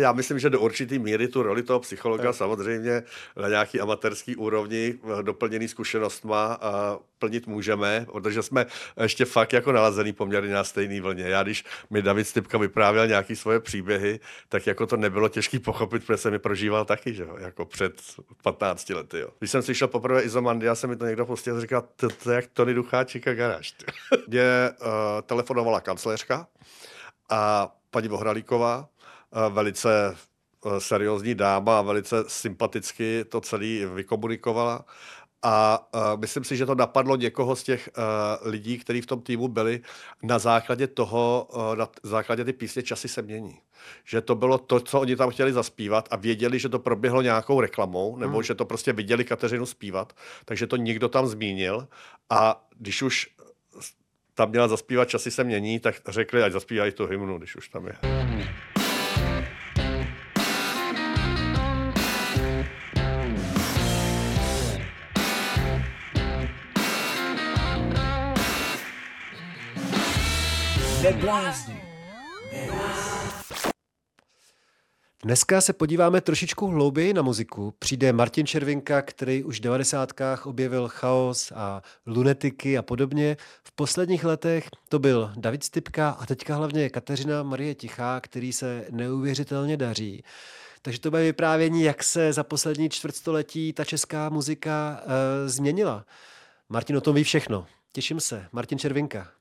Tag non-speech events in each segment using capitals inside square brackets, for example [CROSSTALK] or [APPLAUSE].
Já myslím, že do určitý míry tu roli toho psychologa samozřejmě na nějaký amatérský úrovni eh, doplněný zkušenostma a plnit můžeme, protože jsme ještě fakt jako nalazený poměrně na stejné vlně. Já když mi David Stipka vyprávěl nějaký svoje příběhy, tak jako to nebylo těžký pochopit, protože jsem mi prožíval taky, že jo, jako před 15 lety. Jo. Když jsem slyšel poprvé Izomandia, se mi to někdo pustil a říkal, to, to je jak Tony Ducháček a garáž. [LAUGHS] Mě uh, telefonovala kancléřka a paní Bohralíková, velice seriózní dáma a velice sympaticky to celý vykomunikovala a uh, myslím si, že to napadlo někoho z těch uh, lidí, kteří v tom týmu byli na základě toho, uh, na základě ty písně Časy se mění. Že to bylo to, co oni tam chtěli zaspívat a věděli, že to proběhlo nějakou reklamou, nebo hmm. že to prostě viděli Kateřinu zpívat, takže to někdo tam zmínil a když už tam měla zaspívat Časy se mění, tak řekli, ať zaspívají tu hymnu, když už tam je. Hmm. Dneska se podíváme trošičku hlouběji na muziku. Přijde Martin Červinka, který už v 90. objevil chaos a lunetiky a podobně. V posledních letech to byl David Stipka a teďka hlavně Kateřina Marie Tichá, který se neuvěřitelně daří. Takže to bude vyprávění, jak se za poslední čtvrtstoletí ta česká muzika e, změnila. Martin o tom ví všechno. Těším se. Martin Červinka.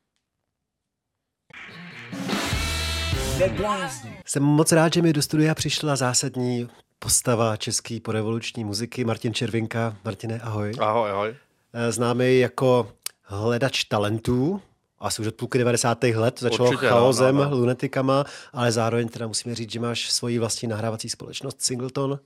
Jsem moc rád, že mi do studia přišla zásadní postava české porevoluční muziky Martin Červinka. Martine, ahoj. Ahoj, ahoj. Eh, známý jako hledač talentů, asi už od půlky 90. let, začalo Určitě, chaosem, no, no, no. lunetikama, ale zároveň teda musíme říct, že máš svoji vlastní nahrávací společnost Singleton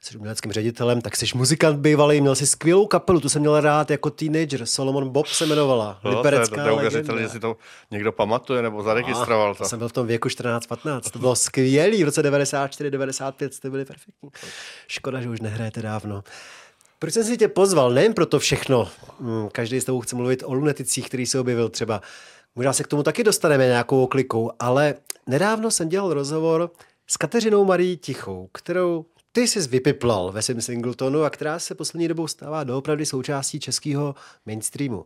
jsi uměleckým ředitelem, tak jsi muzikant bývalý, měl jsi skvělou kapelu, tu jsem měl rád jako teenager, Solomon Bob se jmenovala, no, Liberecká to je, to je že si to někdo pamatuje nebo zaregistroval. To. jsem byl v tom věku 14-15, to bylo skvělý, v roce 94-95 jste byli perfektní. Škoda, že už nehrajete dávno. Proč jsem si tě pozval? Nejen proto všechno. Hmm, každý s tebou chce mluvit o luneticích, který se objevil třeba. Možná se k tomu taky dostaneme nějakou oklikou, ale nedávno jsem dělal rozhovor s Kateřinou Marí Tichou, kterou ty jsi vypiplal ve svém singletonu a která se poslední dobou stává doopravdy součástí českého mainstreamu.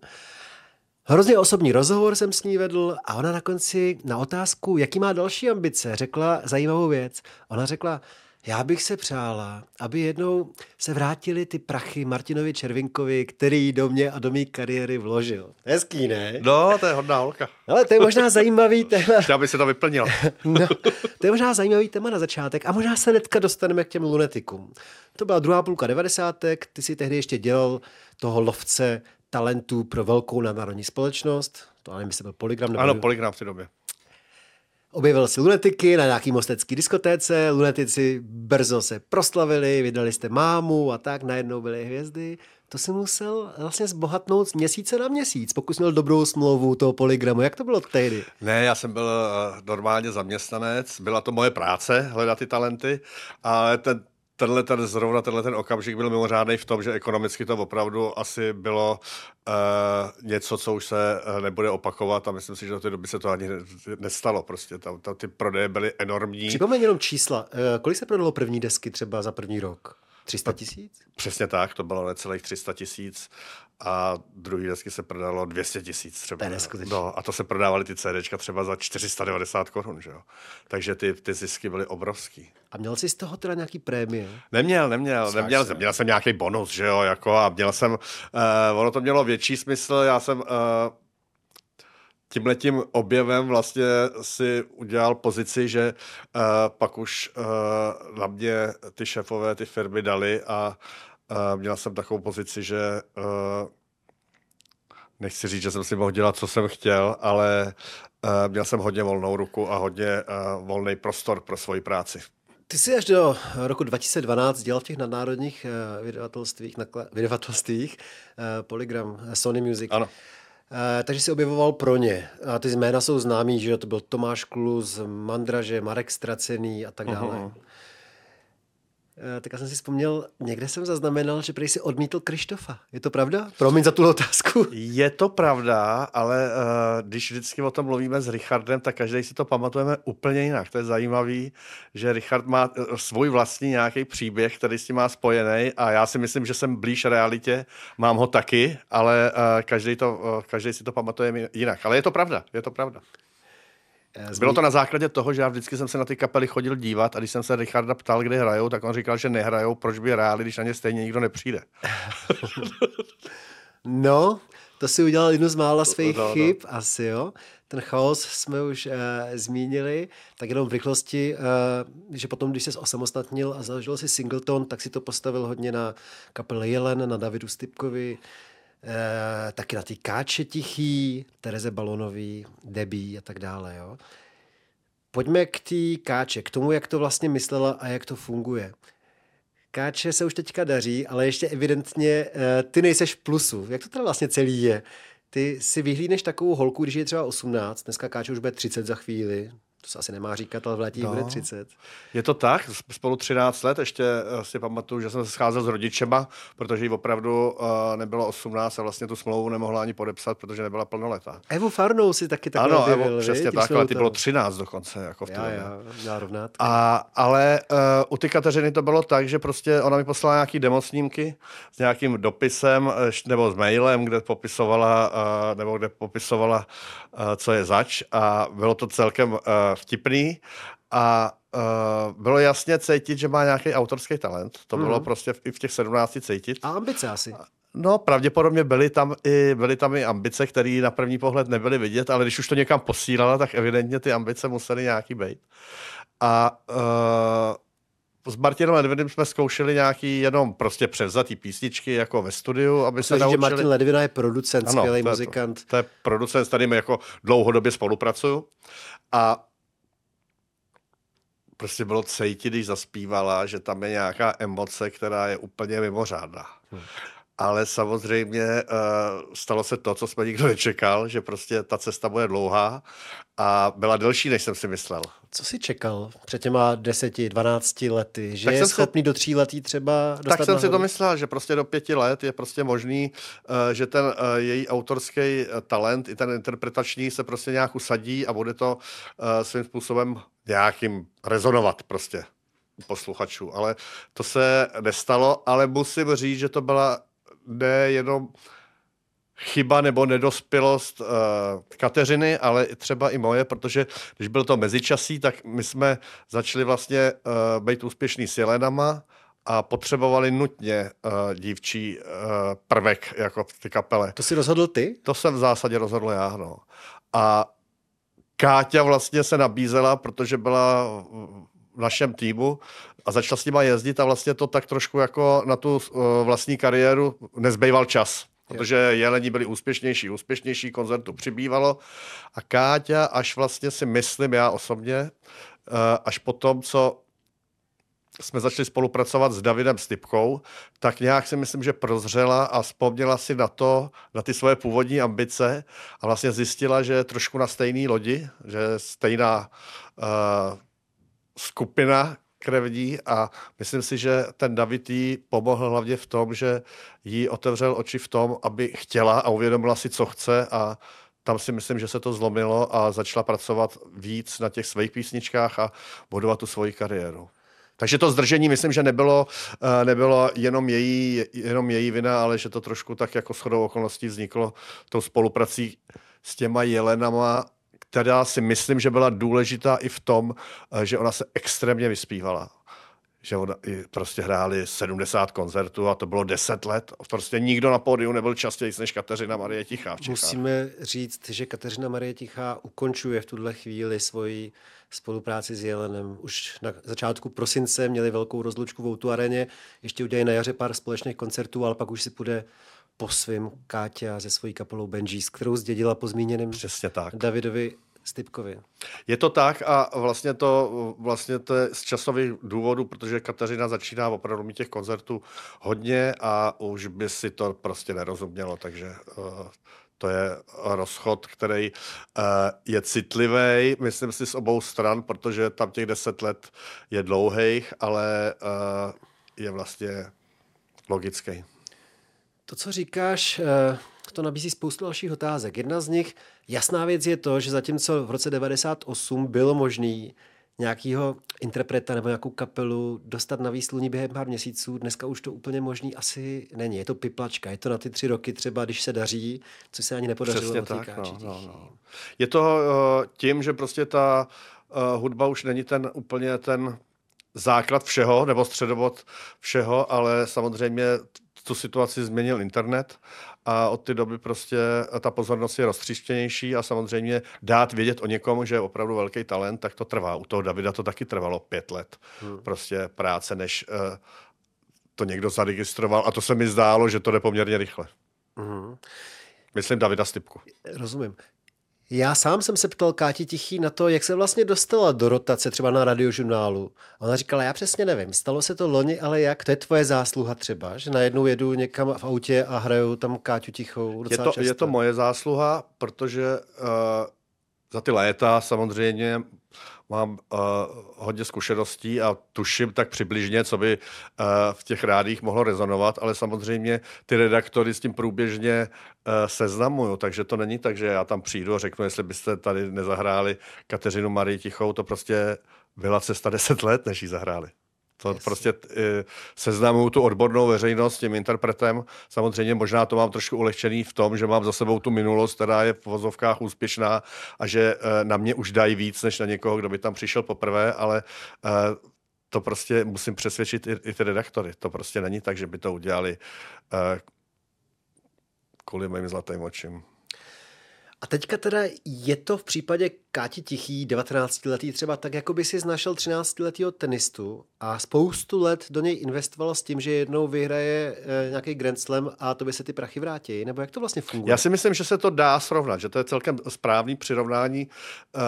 Hrozně osobní rozhovor jsem s ní vedl a ona na konci na otázku, jaký má další ambice, řekla zajímavou věc. Ona řekla, já bych se přála, aby jednou se vrátili ty prachy Martinovi Červinkovi, který do mě a do mé kariéry vložil. Hezký, ne? No, to je hodná holka. Ale to je možná zajímavý téma. Chtěl by se to vyplnil. [LAUGHS] no, to je možná zajímavý téma na začátek a možná se netka dostaneme k těm lunetikům. To byla druhá půlka devadesátek, ty si tehdy ještě dělal toho lovce talentů pro velkou nadnárodní společnost. To ale myslím, byl Polygram. Nebo... Ano, Polygram v té době. Objevil si lunetiky na nějaký mostecký diskotéce, lunetici brzo se proslavili, vydali jste mámu a tak, najednou byly hvězdy. To si musel vlastně zbohatnout z měsíce na měsíc, pokud měl dobrou smlouvu toho polygramu. Jak to bylo tehdy? Ne, já jsem byl eh, normálně zaměstnanec, byla to moje práce hledat ty talenty, ale ten tenhle ten, zrovna tenhle ten okamžik byl mimořádný v tom, že ekonomicky to opravdu asi bylo uh, něco, co už se uh, nebude opakovat a myslím si, že do té doby se to ani nestalo. Prostě tam, tam ty prodeje byly enormní. Připomeň jenom čísla. Uh, kolik se prodalo první desky třeba za první rok? 300 tisíc? Přesně tak, to bylo necelých 300 tisíc a druhý desky se prodalo 200 tisíc třeba. To je no, a to se prodávaly ty CDčka třeba za 490 korun, že jo. Takže ty, ty zisky byly obrovský. A měl jsi z toho teda nějaký prémie? Neměl, neměl, Sáš neměl, se. měl jsem nějaký bonus, že jo, jako a měl jsem, uh, ono to mělo větší smysl, já jsem uh, tímhletím objevem vlastně si udělal pozici, že uh, pak už uh, na mě ty šéfové, ty firmy dali a uh, měl jsem takovou pozici, že uh, nechci říct, že jsem si mohl dělat, co jsem chtěl, ale uh, měl jsem hodně volnou ruku a hodně uh, volný prostor pro svoji práci. Ty jsi až do roku 2012 dělal v těch nadnárodních uh, vydavatelstvích, nakla- vydavatelstvích uh, Polygram, Sony Music. Ano. Eh, takže si objevoval pro ně. A ty jména jsou známý, že to byl Tomáš Klus, Mandraže, Marek Stracený a tak dále. Uh-huh. Eh, tak já jsem si vzpomněl, někde jsem zaznamenal, že prý si odmítl Krištofa. Je to pravda? Promiň za tu otázku. Je to pravda, ale uh, když vždycky o tom mluvíme s Richardem, tak každý si to pamatujeme úplně jinak. To je zajímavý, že Richard má uh, svůj vlastní nějaký příběh, který s tím má spojený a já si myslím, že jsem blíž realitě, mám ho taky, ale uh, každý, to, uh, každý si to pamatuje jinak. Ale je to pravda, je to pravda. Zmí... Bylo to na základě toho, že já vždycky jsem se na ty kapely chodil dívat a když jsem se Richarda ptal, kde hrajou, tak on říkal, že nehrajou, proč by hráli, když na ně stejně nikdo nepřijde. [LAUGHS] no, to si udělal jednu z mála svých no, no, chyb, asi jo. Ten chaos jsme už uh, zmínili, tak jenom v rychlosti, uh, že potom, když se osamostatnil a založil si Singleton, tak si to postavil hodně na kapele Jelen, na Davidu Stipkovi, e, taky na ty Káče Tichý, Tereze Balonový, Debí a tak dále. Jo. Pojďme k té Káče, k tomu, jak to vlastně myslela a jak to funguje. Káče se už teďka daří, ale ještě evidentně e, ty nejseš v plusu. Jak to teda vlastně celý je? Ty si vyhlídneš takovou holku, když je třeba 18, dneska Káče už bude 30 za chvíli, to se asi nemá říkat, ale v létě no. bude 30. Je to tak, spolu 13 let, ještě eh, si pamatuju, že jsem se scházel s rodičema, protože jí opravdu uh, nebylo 18 a vlastně tu smlouvu nemohla ani podepsat, protože nebyla plnoletá. Evu Farnou si taky tak Ano, Evo, přesně tak, ale ty bylo 13 dokonce. Jako v já, já, já rovnat. A, ale uh, u ty Kateřiny to bylo tak, že prostě ona mi poslala nějaký demosnímky s nějakým dopisem nebo s mailem, kde popisovala, uh, nebo kde popisovala, uh, co je zač a bylo to celkem uh, vtipný a uh, bylo jasně cítit, že má nějaký autorský talent. To bylo mm. prostě v, i v těch 17 cítit. A ambice asi. No, pravděpodobně byly tam i, byly tam i ambice, které na první pohled nebyly vidět, ale když už to někam posílala, tak evidentně ty ambice musely nějaký být. A uh, s Martinem Ledvinem jsme zkoušeli nějaký jenom prostě převzatý písničky jako ve studiu, aby Myslím, se naučili. že Martin Ledvina je producent, ano, skvělý muzikant. To, to je producent, s kterým jako dlouhodobě spolupracuju. A prostě bylo cítit, když zaspívala, že tam je nějaká emoce, která je úplně mimořádná. Hmm. Ale samozřejmě uh, stalo se to, co jsme nikdo [LAUGHS] nečekal, že prostě ta cesta bude dlouhá a byla delší, než jsem si myslel. Co jsi čekal před těma deseti, dvanácti lety? Že tak je schopný se... do tří letí třeba dostat Tak jsem si to myslel, že prostě do pěti let je prostě možný, uh, že ten uh, její autorský talent, i ten interpretační se prostě nějak usadí a bude to svým způsobem nějakým rezonovat prostě posluchačů. Ale to se nestalo, ale musím říct, že to byla ne jenom chyba nebo nedospělost uh, Kateřiny, ale třeba i moje, protože když byl to mezičasí, tak my jsme začali vlastně uh, být úspěšní s Jelenama a potřebovali nutně uh, dívčí uh, prvek jako ty kapele. To si rozhodl ty? To jsem v zásadě rozhodl já, no. A Káťa vlastně se nabízela, protože byla v našem týmu a začala s nima jezdit a vlastně to tak trošku jako na tu uh, vlastní kariéru nezbýval čas. Protože jelení byli úspěšnější, úspěšnější, koncertu přibývalo a Káťa, až vlastně si myslím já osobně, uh, až po tom, co jsme začali spolupracovat s Davidem Stipkou, tak nějak si myslím, že prozřela a vzpomněla si na to, na ty svoje původní ambice a vlastně zjistila, že je trošku na stejné lodi, že stejná uh, skupina krevní a myslím si, že ten David jí pomohl hlavně v tom, že jí otevřel oči v tom, aby chtěla a uvědomila si, co chce a tam si myslím, že se to zlomilo a začala pracovat víc na těch svých písničkách a budovat tu svoji kariéru. Takže to zdržení myslím, že nebylo, eh, nebylo jenom, její, jenom její vina, ale že to trošku tak jako shodou okolností vzniklo tou spoluprací s těma Jelenama, která si myslím, že byla důležitá i v tom, eh, že ona se extrémně vyspívala že ona, prostě hráli 70 koncertů a to bylo 10 let. Prostě nikdo na pódiu nebyl častěji než Kateřina Marie Tichá. Musíme říct, že Kateřina Marie Tichá ukončuje v tuhle chvíli svoji spolupráci s Jelenem. Už na začátku prosince měli velkou rozlučku v Outu areně, ještě udělají na jaře pár společných koncertů, ale pak už si půjde po svém Káťa se svojí kapelou Benjis, kterou zdědila po zmíněném Přesně tak. Davidovi Stipkovi. Je to tak a vlastně to, vlastně to je z časových důvodů, protože Kateřina začíná opravdu mít těch koncertů hodně a už by si to prostě nerozumělo, takže uh, To je rozchod, který uh, je citlivý, myslím si, z obou stran, protože tam těch deset let je dlouhých, ale uh, je vlastně logický. To, co říkáš, uh to nabízí spoustu dalších otázek. Jedna z nich, jasná věc je to, že zatímco v roce 98 bylo možný nějakého interpreta nebo nějakou kapelu dostat na výsluní během pár měsíců, dneska už to úplně možný asi není. Je to piplačka, je to na ty tři roky třeba, když se daří, co se ani nepodařilo Přesně tak, no, no, no. Je to uh, tím, že prostě ta uh, hudba už není ten úplně ten základ všeho, nebo středobod všeho, ale samozřejmě tu situaci změnil internet a od té doby prostě ta pozornost je roztříštěnější a samozřejmě dát vědět o někom, že je opravdu velký talent, tak to trvá. U toho Davida to taky trvalo pět let. Hmm. Prostě práce, než uh, to někdo zaregistroval a to se mi zdálo, že to jde poměrně rychle. Hmm. Myslím Davida Stipku. Rozumím. Já sám jsem se ptal Káti Tichý na to, jak se vlastně dostala do rotace třeba na radiožurnálu. Ona říkala, já přesně nevím, stalo se to loni, ale jak? To je tvoje zásluha třeba, že najednou jedu někam v autě a hraju tam Káťu Tichou je to, často. je to moje zásluha, protože uh, za ty léta samozřejmě mám uh, hodně zkušeností a tuším tak přibližně, co by uh, v těch rádích mohlo rezonovat, ale samozřejmě ty redaktory s tím průběžně uh, seznamuju, takže to není tak, že já tam přijdu a řeknu, jestli byste tady nezahráli Kateřinu Marii Tichou, to prostě byla cesta 10 let, než ji zahráli. To yes. prostě e, seznamuju tu odbornou veřejnost s tím interpretem. Samozřejmě možná to mám trošku ulehčený v tom, že mám za sebou tu minulost, která je v vozovkách úspěšná a že e, na mě už dají víc, než na někoho, kdo by tam přišel poprvé, ale e, to prostě musím přesvědčit i, i ty redaktory. To prostě není tak, že by to udělali kvůli mým zlatým očím. A teďka teda je to v případě Káti Tichý, 19-letý třeba tak, jako by si našel 13-letýho tenistu a spoustu let do něj investoval s tím, že jednou vyhraje e, nějaký Grand Slam a to by se ty prachy vrátí, nebo jak to vlastně funguje? Já si myslím, že se to dá srovnat, že to je celkem správný přirovnání. Uh,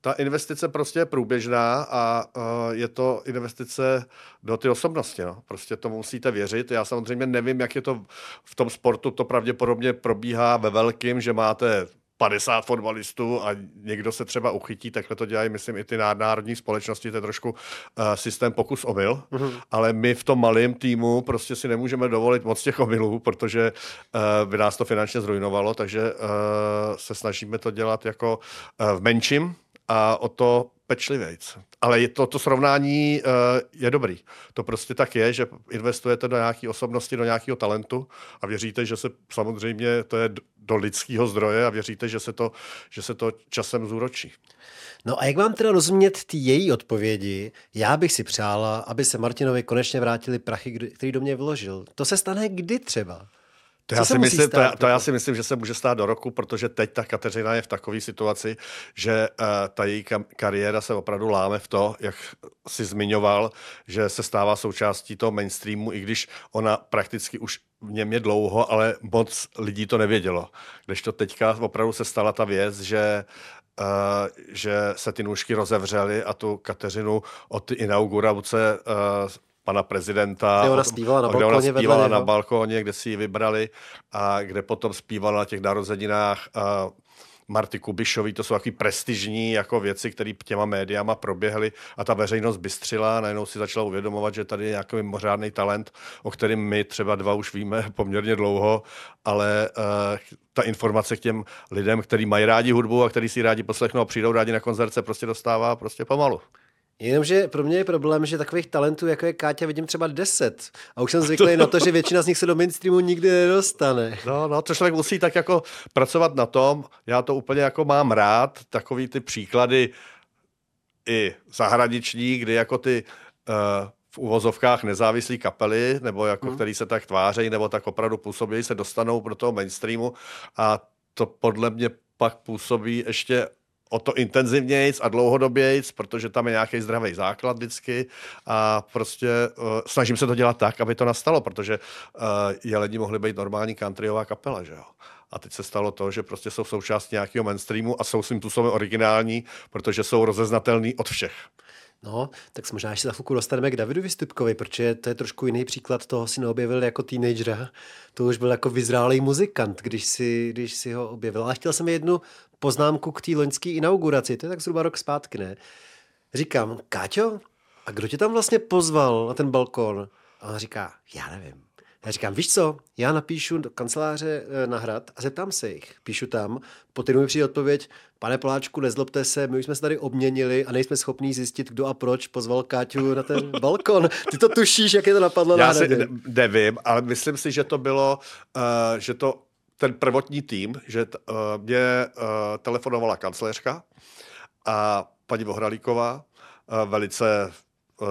ta investice prostě je průběžná a uh, je to investice do ty osobnosti. No. Prostě to musíte věřit. Já samozřejmě nevím, jak je to v tom sportu. To pravděpodobně probíhá ve velkým, že máte 50 fotbalistů a někdo se třeba uchytí, takhle to dělají, myslím, i ty národní společnosti, to je trošku uh, systém pokus omyl, mm-hmm. ale my v tom malém týmu prostě si nemůžeme dovolit moc těch omylů, protože uh, by nás to finančně zrujnovalo, takže uh, se snažíme to dělat jako uh, v menším, a o to pečlivejc. Ale je to, to srovnání uh, je dobrý. To prostě tak je, že investujete do nějaké osobnosti, do nějakého talentu a věříte, že se samozřejmě to je do lidského zdroje a věříte, že se to, že se to časem zúročí. No a jak vám teda rozumět ty její odpovědi? Já bych si přála, aby se Martinovi konečně vrátili prachy, který do mě vložil. To se stane kdy třeba? To já, si myslím, stát, to, já, to já si myslím, že se může stát do roku, protože teď ta Kateřina je v takové situaci, že uh, ta její kariéra se opravdu láme v to, jak si zmiňoval, že se stává součástí toho mainstreamu, i když ona prakticky už v něm je dlouho, ale moc lidí to nevědělo. Když to teďka opravdu se stala ta věc, že Uh, že se ty nůžky rozevřely a tu Kateřinu od inaugurace uh, pana prezidenta. Kde ona zpívala na balkóně, kde ona zpívala na balkóně, kde si ji vybrali a kde potom zpívala na těch narozeninách a Marty Kubišový, to jsou takové prestižní jako věci, které těma médiama proběhly a ta veřejnost bystřila a najednou si začala uvědomovat, že tady je nějaký mimořádný talent, o kterém my třeba dva už víme [LAUGHS] poměrně dlouho, ale uh, ta informace k těm lidem, kteří mají rádi hudbu a kteří si rádi poslechnou a přijdou rádi na koncert, prostě dostává prostě pomalu. Jenomže pro mě je problém, že takových talentů, jako je Káťa, vidím třeba 10. A už jsem [LAUGHS] zvyklý na to, že většina z nich se do mainstreamu nikdy nedostane. No, no, to člověk musí tak jako pracovat na tom. Já to úplně jako mám rád, takový ty příklady i zahraniční, kdy jako ty uh, v uvozovkách nezávislé kapely, nebo jako hmm. který se tak tvářejí, nebo tak opravdu působí, se dostanou do toho mainstreamu a to podle mě pak působí ještě o to intenzivnějc a dlouhodobějc, protože tam je nějaký zdravý základ vždycky a prostě uh, snažím se to dělat tak, aby to nastalo, protože uh, jeleni mohli být normální countryová kapela, že jo. A teď se stalo to, že prostě jsou součástí nějakého mainstreamu a jsou svým způsobem originální, protože jsou rozeznatelný od všech. No, tak se možná ještě za chvilku dostaneme k Davidu Vystupkovi, protože to je trošku jiný příklad, toho si neobjevil jako teenagera, to už byl jako vyzrálý muzikant, když si, když si ho objevil. Ale chtěl jsem jednu poznámku k té loňské inauguraci, to je tak zhruba rok zpátky, ne? Říkám, Káťo, a kdo tě tam vlastně pozval na ten balkon? A on říká, já nevím. Já říkám, víš co, já napíšu do kanceláře eh, na hrad a zeptám se jich. Píšu tam, po týdnu mi přijde odpověď, pane Poláčku, nezlobte se, my už jsme se tady obměnili a nejsme schopní zjistit, kdo a proč pozval Káťu na ten [LAUGHS] balkon. Ty to tušíš, jak je to napadlo Já na si nevím, ale myslím si, že to bylo, uh, že to ten prvotní tým, že t, uh, mě uh, telefonovala kancléřka a paní Vohralíková, uh, velice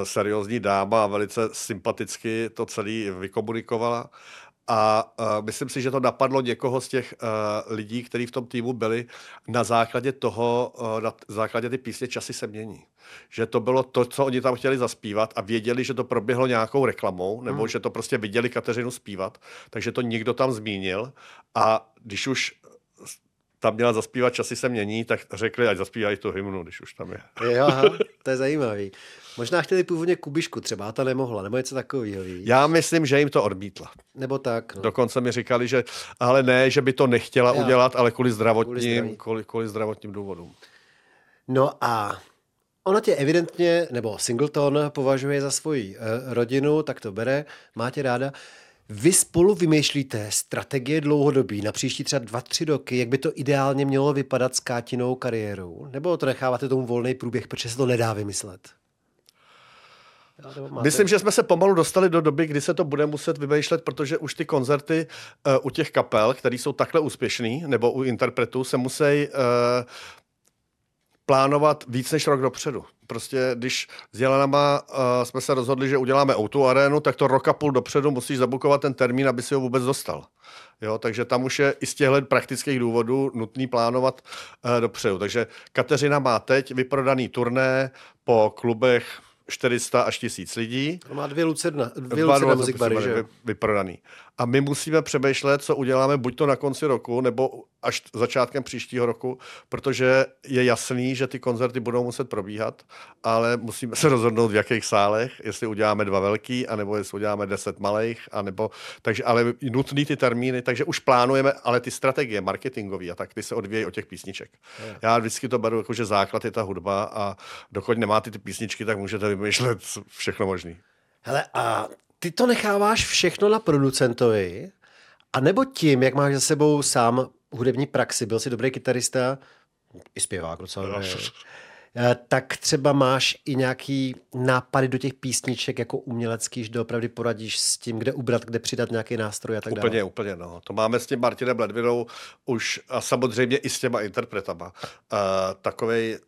seriózní dáma velice sympaticky to celý vykomunikovala. A uh, myslím si, že to napadlo někoho z těch uh, lidí, kteří v tom týmu byli na základě toho, uh, na základě ty písně Časy se mění. Že to bylo to, co oni tam chtěli zaspívat a věděli, že to proběhlo nějakou reklamou, nebo hmm. že to prostě viděli Kateřinu zpívat, takže to někdo tam zmínil a když už tam měla zaspívat Časy se mění, tak řekli, ať zaspívají tu hymnu, když už tam je. Jo, aha, to je zajímavý. Možná chtěli původně Kubišku třeba, a ta nemohla, nebo něco takového? Já myslím, že jim to odmítla. Nebo tak, no. Dokonce mi říkali, že ale ne, že by to nechtěla Jo. udělat, ale kvůli Kvůli zdravotním, zdraví. kvůli, kvůli zdravotním důvodům. No a ona tě evidentně, nebo Singleton považuje za svoji uh, rodinu, tak to bere, má tě ráda. Vy spolu vymýšlíte strategie dlouhodobí na příští třeba dva, tři roky, jak by to ideálně mělo vypadat s Kátinou kariérou? Nebo to necháváte tomu volný průběh, protože se to nedá vymyslet? Máte- Myslím, že jsme se pomalu dostali do doby, kdy se to bude muset vymýšlet, protože už ty koncerty uh, u těch kapel, které jsou takhle úspěšný, nebo u interpretů, se musí uh, plánovat víc než rok dopředu. Prostě když s Jelenama uh, jsme se rozhodli, že uděláme Outu arénu, tak to rok a půl dopředu musíš zabukovat ten termín, aby si ho vůbec dostal. Jo, takže tam už je i z těchto praktických důvodů nutný plánovat uh, dopředu. Takže Kateřina má teď vyprodaný turné po klubech 400 až 1000 lidí. Má dvě Lucerna, dvě Lucerna Music Bary, že vyprodaný. A my musíme přemýšlet, co uděláme buď to na konci roku, nebo až začátkem příštího roku, protože je jasný, že ty koncerty budou muset probíhat, ale musíme se rozhodnout, v jakých sálech, jestli uděláme dva velký, anebo jestli uděláme deset malých, anebo, takže, ale nutný ty termíny, takže už plánujeme, ale ty strategie marketingové a tak, ty se odvíjejí od těch písniček. Já vždycky to beru jako, že základ je ta hudba a dokud nemáte ty písničky, tak můžete vymýšlet všechno možný. Hele, a ty to necháváš všechno na producentovi, a nebo tím, jak máš za sebou sám hudební praxi, byl jsi dobrý kytarista, i zpěvák docela dobrý, eh, tak třeba máš i nějaký nápady do těch písniček jako umělecký, že doopravdy poradíš s tím, kde ubrat, kde přidat nějaký nástroj a tak dále. Úplně, úplně, no. To máme s tím Martinem Ledvinou už a samozřejmě i s těma interpretama. Uh, takovej,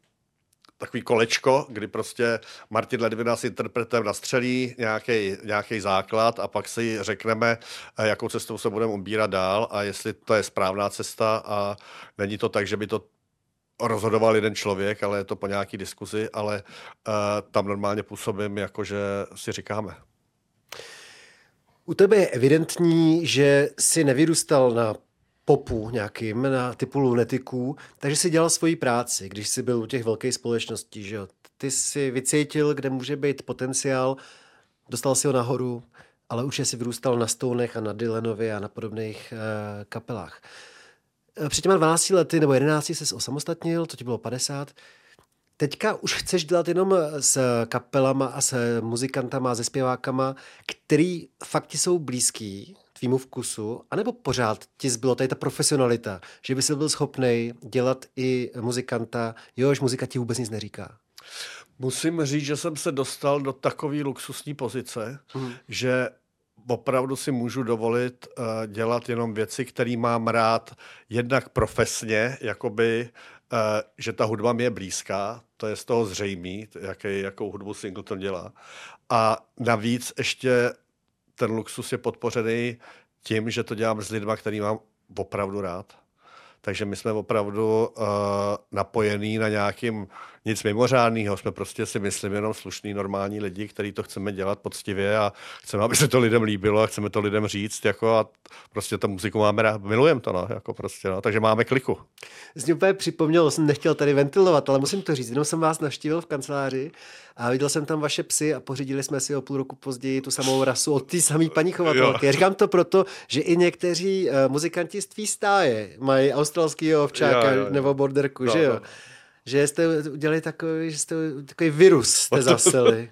takový kolečko, kdy prostě Martin Ledvina s interpretem nastřelí nějaký, základ a pak si řekneme, eh, jakou cestou se budeme ubírat dál a jestli to je správná cesta a není to tak, že by to rozhodoval jeden člověk, ale je to po nějaký diskuzi, ale uh, tam normálně působím, jako že si říkáme. U tebe je evidentní, že si nevyrůstal na popu nějakým, na typu lunetiků, takže si dělal svoji práci, když jsi byl u těch velkých společností, že jo. Ty si vycítil, kde může být potenciál, dostal si ho nahoru, ale už si vyrůstal na Stonech a na Dylanovi a na podobných uh, kapelách. Eh, Před těma 12 lety nebo 11 jsi osamostatnil, to ti bylo 50. Teďka už chceš dělat jenom s kapelama a s muzikantama a se zpěvákama, který fakt jsou blízký tvýmu vkusu, anebo pořád ti zbylo tady ta profesionalita, že by si byl schopný dělat i muzikanta, jož muzika ti vůbec nic neříká. Musím říct, že jsem se dostal do takové luxusní pozice, hmm. že opravdu si můžu dovolit uh, dělat jenom věci, které mám rád jednak profesně, jakoby, uh, že ta hudba mi je blízká, to je z toho zřejmý, jaký, jakou hudbu Singleton dělá. A navíc ještě ten luxus je podpořený tím, že to dělám s lidma, který mám opravdu rád. Takže my jsme opravdu uh, napojení na nějakým, nic mimořádného, jsme prostě si myslím jenom slušný, normální lidi, kteří to chceme dělat poctivě a chceme, aby se to lidem líbilo a chceme to lidem říct, jako a prostě tu muziku máme rád, milujeme to, no, jako prostě, no, takže máme kliku. Jsi úplně připomněl, jsem nechtěl tady ventilovat, ale musím to říct, jenom jsem vás navštívil v kanceláři a viděl jsem tam vaše psy a pořídili jsme si o půl roku později tu samou rasu od té samé paní chovatelky. Já říkám to proto, že i někteří uh, muzikanti z tvý stáje mají australský ovčáka jo, jo, jo. nebo borderku, no, že jo? No. Že jste udělali takový, že jste takový virus jste zaseli.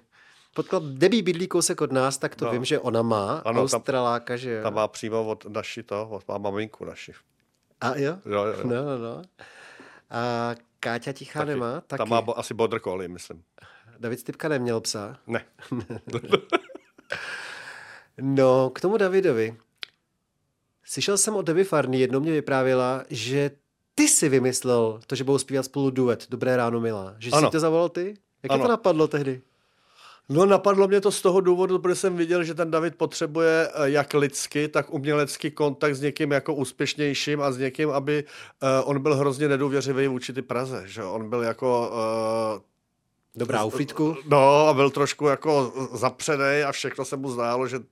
Potkal Debí bydlí kousek od nás, tak to no. vím, že ona má, ano, Australáka, že jo. Ta má přímo od naši to, od má maminku naši. A jo? Jo, jo, jo. No, no, no. A Káťa Tichá taky, nemá? Taky. Ta má bo, asi border collie, myslím. David Stipka neměl psa? Ne. [LAUGHS] no, k tomu Davidovi. Slyšel jsem od Devi Farny, jednou mě vyprávěla, že ty si vymyslel to, že budou zpívat spolu duet Dobré ráno, milá. Že ano. jsi to zavolal ty? Jak ano. to napadlo tehdy? No napadlo mě to z toho důvodu, protože jsem viděl, že ten David potřebuje eh, jak lidsky, tak umělecký kontakt s někým jako úspěšnějším a s někým, aby uh, on byl hrozně nedůvěřivý vůči ty Praze. Že? On byl jako uh, Dobrá uflítku. No a byl trošku jako zapřený a všechno se mu zdálo, že uh,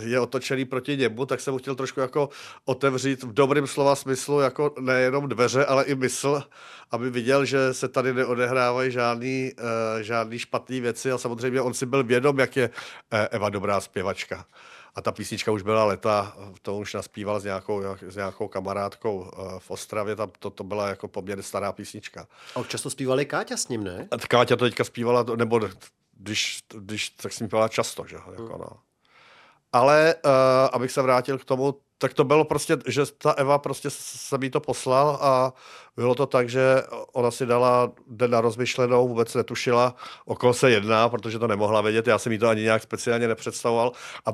je otočený proti němu, tak jsem mu chtěl trošku jako otevřít v dobrém slova smyslu jako nejenom dveře, ale i mysl, aby viděl, že se tady neodehrávají žádný, uh, žádný špatný věci a samozřejmě on si byl vědom, jak je uh, Eva dobrá zpěvačka. A ta písnička už byla leta, to už naspíval s nějakou, s nějakou kamarádkou eh, v Ostravě, tam to, to byla jako poměrně stará písnička. A často zpívali Káťa s ním, ne? A Káťa to teďka zpívala, nebo když, když tak s ním zpívala často, že? Jako, hmm. no. Ale uh, abych se vrátil k tomu, tak to bylo prostě, že ta Eva prostě se mi to poslal a bylo to tak, že ona si dala den na rozmyšlenou, vůbec netušila, o koho se jedná, protože to nemohla vědět, já jsem jí to ani nějak speciálně nepředstavoval a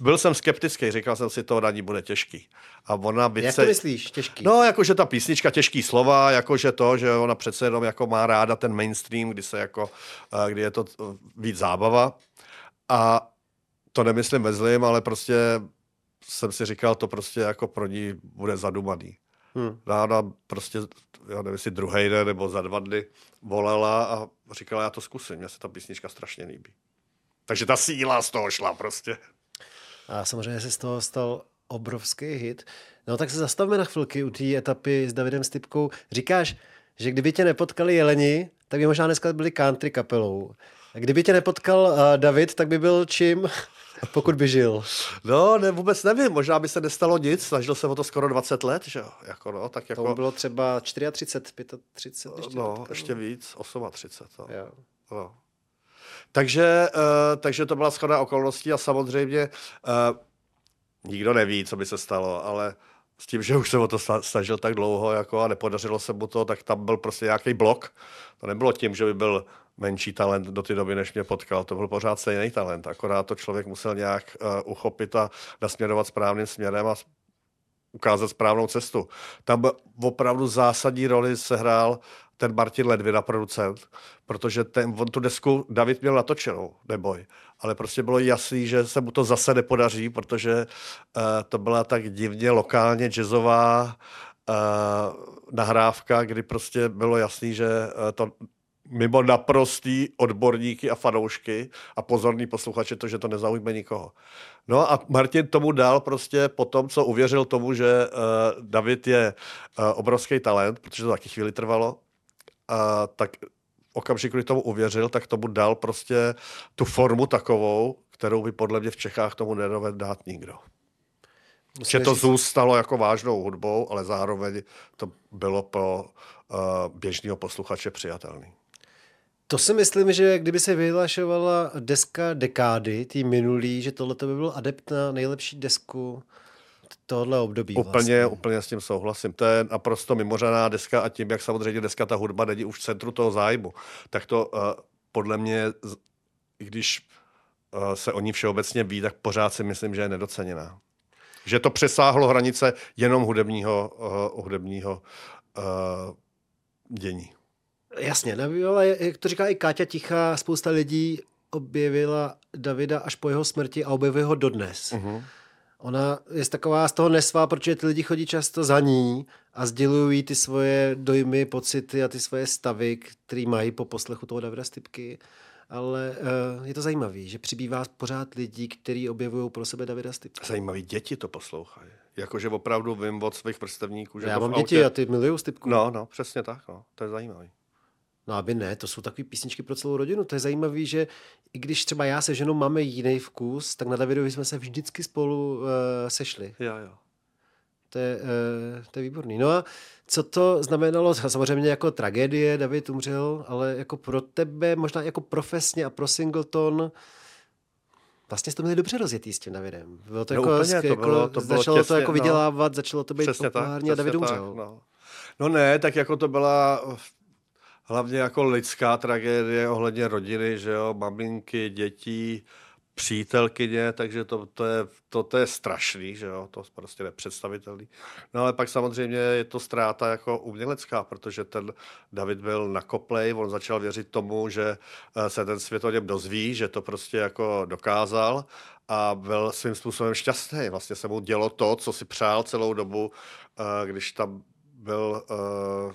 byl jsem skeptický, říkal jsem si, to na ní bude těžký. A ona by Jak se... to myslíš, těžký? No, jakože ta písnička, těžký slova, jakože to, že ona přece jenom jako má ráda ten mainstream, kdy se jako, eh, kdy je to eh, víc zábava. A to nemyslím ve zlým, ale prostě jsem si říkal, to prostě jako pro ní bude zadumaný. Hmm. Ráda prostě, já nevím, jestli druhý den nebo za dva dny volala a říkala, já to zkusím, mně se ta písnička strašně líbí. Takže ta síla z toho šla prostě. A samozřejmě se z toho stal obrovský hit. No tak se zastavme na chvilky u té etapy s Davidem Stipkou. Říkáš, že kdyby tě nepotkali jeleni, tak by možná dneska byli country kapelou. A kdyby tě nepotkal uh, David, tak by byl čím? [LAUGHS] Pokud by žil. No, ne, vůbec nevím, možná by se nestalo nic, snažil se o to skoro 20 let, že jo, jako no, tak jako... To bylo třeba 34, 35, ještě No, potkal. ještě víc, 38, no. Jo. no. Takže, uh, takže to byla schoda okolností a samozřejmě uh, nikdo neví, co by se stalo, ale s tím, že už se o to snažil tak dlouho jako a nepodařilo se mu to, tak tam byl prostě nějaký blok. To nebylo tím, že by byl menší talent do té doby, než mě potkal. To byl pořád stejný talent, akorát to člověk musel nějak uh, uchopit a nasměrovat správným směrem a ukázat správnou cestu. Tam opravdu zásadní roli sehrál ten Martin Ledvina, producent, protože ten, on tu desku David měl natočenou, neboj. Ale prostě bylo jasný, že se mu to zase nepodaří, protože uh, to byla tak divně lokálně jazzová uh, nahrávka, kdy prostě bylo jasný, že uh, to mimo naprostý odborníky a fanoušky a pozorný posluchače to, že to nezaujme nikoho. No a Martin tomu dal prostě po tom, co uvěřil tomu, že uh, David je uh, obrovský talent, protože to taky chvíli trvalo, a tak okamžik, kdy tomu uvěřil, tak tomu dal prostě tu formu takovou, kterou by podle mě v Čechách tomu nedovedl dát nikdo. Musím že to zůstalo jako vážnou hudbou, ale zároveň to bylo pro uh, běžného posluchače přijatelný. To si myslím, že kdyby se vyhlašovala deska dekády, tý minulý, že tohle by byl adept na nejlepší desku tohle období. Úplně, vlastně. úplně s tím souhlasím. To je naprosto mimořádná deska a tím, jak samozřejmě dneska ta hudba není už v centru toho zájmu, tak to uh, podle mě, i když uh, se o ní všeobecně ví, tak pořád si myslím, že je nedoceněná. Že to přesáhlo hranice jenom hudebního, uh, hudebního uh, dění. Jasně, ale jak to říká i Káťa Tichá, spousta lidí objevila Davida až po jeho smrti a objevuje ho dodnes. Uh-huh. Ona je taková z toho nesvá, protože ty lidi chodí často za ní a sdělují ty svoje dojmy, pocity a ty svoje stavy, které mají po poslechu toho Davida Stipky. Ale uh, je to zajímavé, že přibývá pořád lidí, kteří objevují pro sebe Davida Stipku. Zajímavý, děti to poslouchají. Jakože opravdu vím od svých vrstevníků, že Já mám v děti autě... a ty milují Stipku. No, no, přesně tak, no. To je zajímavý. No aby ne, to jsou takové písničky pro celou rodinu. To je zajímavé, že i když třeba já se ženou máme jiný vkus, tak na Davidovi jsme se vždycky spolu uh, sešli. Jo, jo. To je, uh, to je výborný. No a co to znamenalo? [LAUGHS] Samozřejmě jako tragédie, David umřel, ale jako pro tebe, možná jako profesně a pro Singleton, Vlastně jste měli dobře rozjetý s tím Davidem. Bylo to No jako, úplně, to jako bylo- to bylo začalo to těsně, jako no. vydělávat, začalo to být tak, populární a David umřel. tak, no. no ne, tak jako to byla hlavně jako lidská tragédie ohledně rodiny, že jo, maminky, dětí, přítelkyně, takže to, to, je, to, to je strašný, že jo, to je prostě nepředstavitelný. No ale pak samozřejmě je to ztráta jako umělecká, protože ten David byl nakoplej, on začal věřit tomu, že eh, se ten svět o něm dozví, že to prostě jako dokázal a byl svým způsobem šťastný. Vlastně se mu dělo to, co si přál celou dobu, eh, když tam byl eh,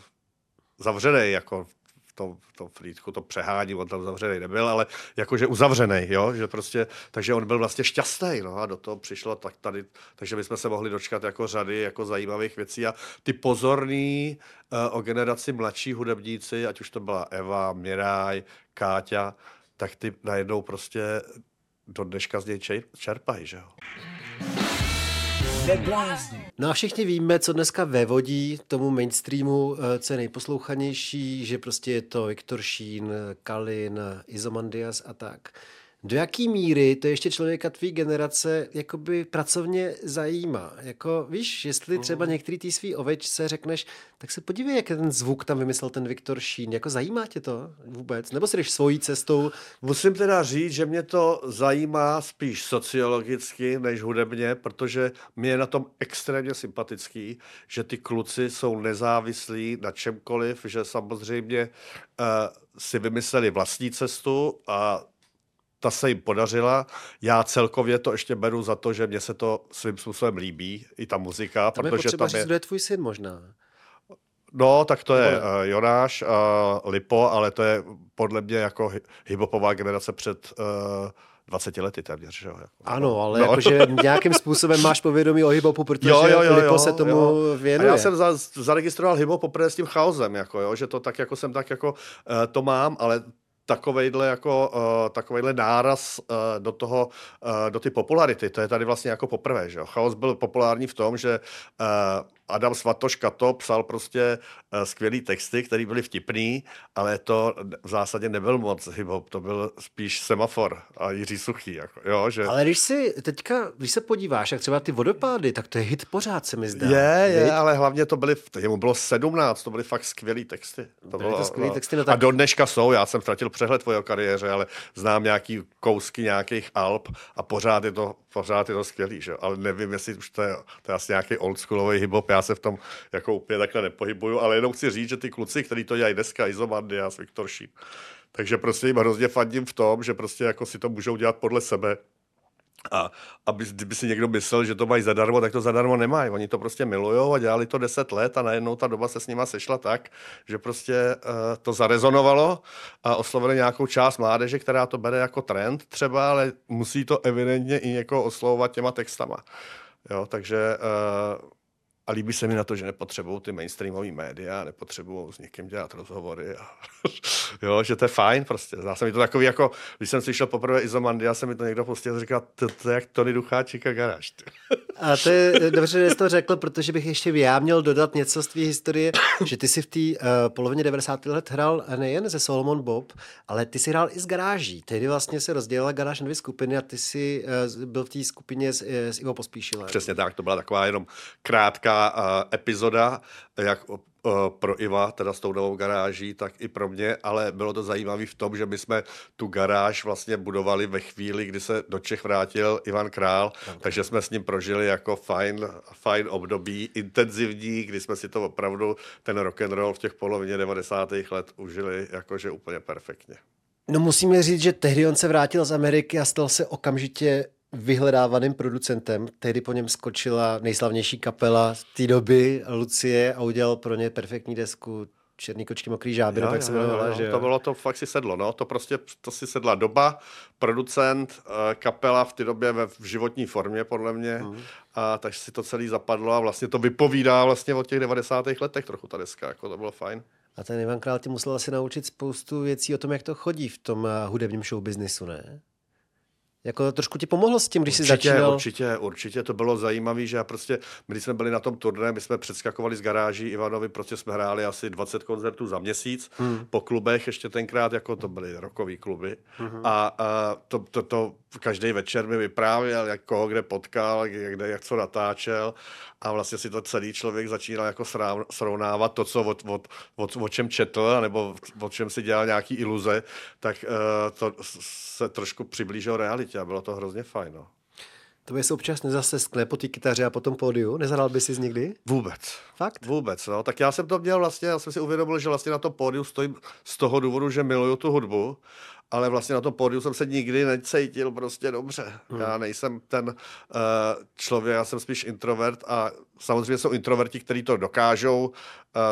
zavřený jako tom, v tom to přehání, on tam zavřený nebyl, ale jakože uzavřený, jo, že prostě, takže on byl vlastně šťastný, no a do toho přišlo tak tady, takže my jsme se mohli dočkat jako řady jako zajímavých věcí a ty pozorní uh, o generaci mladší hudebníci, ať už to byla Eva, Miraj, Káťa, tak ty najednou prostě do dneška z něj čer- čerpají, že jo. No a všichni víme, co dneska vevodí tomu mainstreamu, eh, co je nejposlouchanější, že prostě je to Viktor Šín, Kalin, Izomandias a tak. Do jaký míry to ještě člověka tvý generace jakoby pracovně zajímá? Jako, víš, jestli třeba některý tý svý ovečce řekneš, tak se podívej, jak ten zvuk tam vymyslel ten Viktor Šín. Jako zajímá tě to vůbec? Nebo si jdeš svojí cestou? Musím teda říct, že mě to zajímá spíš sociologicky než hudebně, protože mi je na tom extrémně sympatický, že ty kluci jsou nezávislí na čemkoliv, že samozřejmě uh, si vymysleli vlastní cestu a ta se jim podařila. Já celkově to ještě beru za to, že mně se to svým způsobem líbí, i ta muzika, Tam je protože potřeba tam říct, je... kdo je tvůj syn možná. No, tak to je uh, Jonáš, uh, Lipo, ale to je podle mě jako hiphopová generace před uh, 20 lety téměř, že jo? Jako. Ano, ale No. no. jakože nějakým způsobem máš povědomí o hiphopu, protože jo, jo, jo, Lipo se tomu jo. věnuje. A já jsem za, zaregistroval hip poprvé s tím chaosem, jako, jo, že to tak jako jsem tak jako uh, to mám, ale takovejhle jako uh, takovejhle náraz uh, do toho, uh, do ty popularity, to je tady vlastně jako poprvé, že jo. Chaos byl populární v tom, že uh, Adam Svatoška to psal prostě uh, skvělý texty, které byly vtipný, ale to v zásadě nebyl moc hip-hop, to byl spíš semafor a Jiří Suchý, jako, jo, že... Ale když si teďka, když se podíváš, jak třeba ty vodopády, tak to je hit pořád, se mi zdá. Je, je, Viď? ale hlavně to byly, jemu bylo 17, to byly fakt skvělý texty. To Byly to skvělý texty, no A tak- do dneška jsou, já jsem ztratil přehled o jeho kariéře, ale znám nějaký kousky nějakých alb a pořád je to, pořád je to skvělý, že? ale nevím, jestli už to je, to je asi nějaký oldschoolový hip-hop, já se v tom jako úplně takhle nepohybuju, ale jenom chci říct, že ty kluci, kteří to dělají dneska, Izomandias, Viktor Šíp, takže prostě jim hrozně fandím v tom, že prostě jako si to můžou dělat podle sebe, a aby, kdyby si někdo myslel, že to mají zadarmo, tak to zadarmo nemají. Oni to prostě milujou a dělali to deset let a najednou ta doba se s nima sešla tak, že prostě uh, to zarezonovalo a oslovili nějakou část mládeže, která to bere jako trend třeba, ale musí to evidentně i někoho oslovovat těma textama. Jo, takže uh, a líbí se mi na to, že nepotřebují ty mainstreamové média, nepotřebují s někým dělat rozhovory. A, [LAUGHS] jo, že to je fajn prostě. Zdá se mi to takový jako, když jsem slyšel poprvé Izomandia, se mi to někdo pustil a říkal, to, to je jak Tony Ducháček a garáž. ty." [LAUGHS] A to je dobře, že jsi to řekl, protože bych ještě já měl dodat něco z tvý historie, [COUGHS] že ty si v té uh, polovině 90. let hrál nejen ze Solomon Bob, ale ty si hrál i z garáží. Tehdy vlastně se rozdělila garáž na dvě skupiny a ty si uh, byl v té skupině s, eh, s Ivo Pospíšilem. Přesně tak, to byla taková jenom krátká uh, epizoda, jak uh, pro Iva, teda s tou novou garáží, tak i pro mě, ale bylo to zajímavé v tom, že my jsme tu garáž vlastně budovali ve chvíli, kdy se do Čech vrátil Ivan Král, takže jsme s ním prožili jako fajn, fajn období, intenzivní, kdy jsme si to opravdu, ten rock and roll v těch polovině 90. let užili jakože úplně perfektně. No musíme říct, že tehdy on se vrátil z Ameriky a stal se okamžitě vyhledávaným producentem. Tehdy po něm skočila nejslavnější kapela z té doby, Lucie, a udělal pro ně perfektní desku Černý kočky, mokrý žáby, Jo, tak jo, se jo, jmenovala, jo, že jo? To bylo to, fakt si sedlo, no. To prostě, to si sedla doba, producent, eh, kapela v té době ve v životní formě, podle mě. Mhm. A takže si to celý zapadlo a vlastně to vypovídá vlastně o těch 90. letech trochu ta deska, jako to bylo fajn. A ten Ivan Král tě musel asi naučit spoustu věcí o tom, jak to chodí v tom eh, hudebním showbiznisu, ne? Jako trošku ti pomohlo s tím, když jsi Určitě, začínal? určitě, určitě to bylo zajímavé, že já prostě, my když jsme byli na tom turné, my jsme předskakovali z garáží Ivanovi, prostě jsme hráli asi 20 koncertů za měsíc hmm. po klubech, ještě tenkrát, jako to byly rokový kluby. Hmm. A, a to, to, to, každý večer mi vyprávěl, jak koho kde potkal, jak, kde, jak co natáčel a vlastně si to celý člověk začínal jako srovnávat to, co od, od, od, o čem četl, nebo o čem si dělal nějaký iluze, tak uh, to se trošku přiblížilo realitě a bylo to hrozně fajn. No. To by se občas nezaseskne po té kytaře a po tom pódiu? Nezahrál by si z nikdy? Vůbec. Fakt? Vůbec, no. Tak já jsem to měl vlastně, já jsem si uvědomil, že vlastně na tom pódiu stojím z toho důvodu, že miluju tu hudbu, ale vlastně na tom pódiu jsem se nikdy necítil prostě dobře. Hmm. Já nejsem ten uh, člověk, já jsem spíš introvert a samozřejmě jsou introverti, kteří to dokážou uh,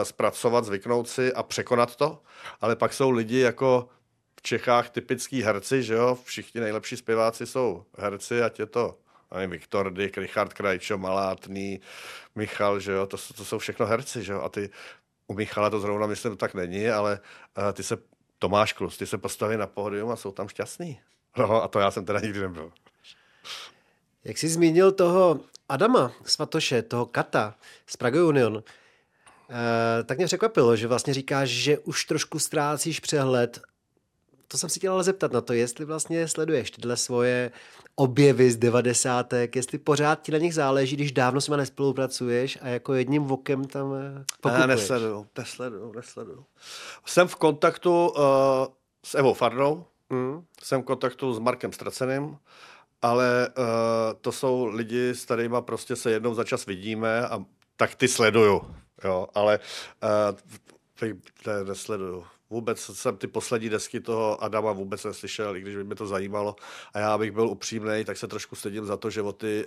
zpracovat, zvyknout si a překonat to, ale pak jsou lidi jako v Čechách typický herci, že jo, všichni nejlepší zpěváci jsou herci, ať je to nevím, Viktor Dyk, Richard Krajčo, Malátný, Michal, že jo, to, to jsou všechno herci, že jo, a ty u Michala to zrovna myslím tak není, ale uh, ty se, Tomáš Klus, ty se postaví na pódium a jsou tam šťastný. No a to já jsem teda nikdy nebyl. Jak jsi zmínil toho Adama Svatoše, toho Kata z Prague Union, eh, tak mě překvapilo, že vlastně říkáš, že už trošku ztrácíš přehled. To jsem si chtěl ale zeptat na to, jestli vlastně sleduješ tyhle svoje objevy z devadesátek, jestli pořád ti na nich záleží, když dávno s nimi nespolupracuješ a jako jedním vokem tam eh, Ne, pokupuješ. nesleduju, nesleduju, nesleduju. Jsem v kontaktu uh, s Evou Farnou, Mm. jsem v kontaktu s Markem Straceným, ale uh, to jsou lidi, s kterými prostě se jednou za čas vidíme a tak ty sleduju, jo, ale uh, ty, ne, nesleduju. Vůbec jsem ty poslední desky toho Adama vůbec neslyšel, i když by mě to zajímalo. A já bych byl upřímný, tak se trošku stydím za to, že o ty,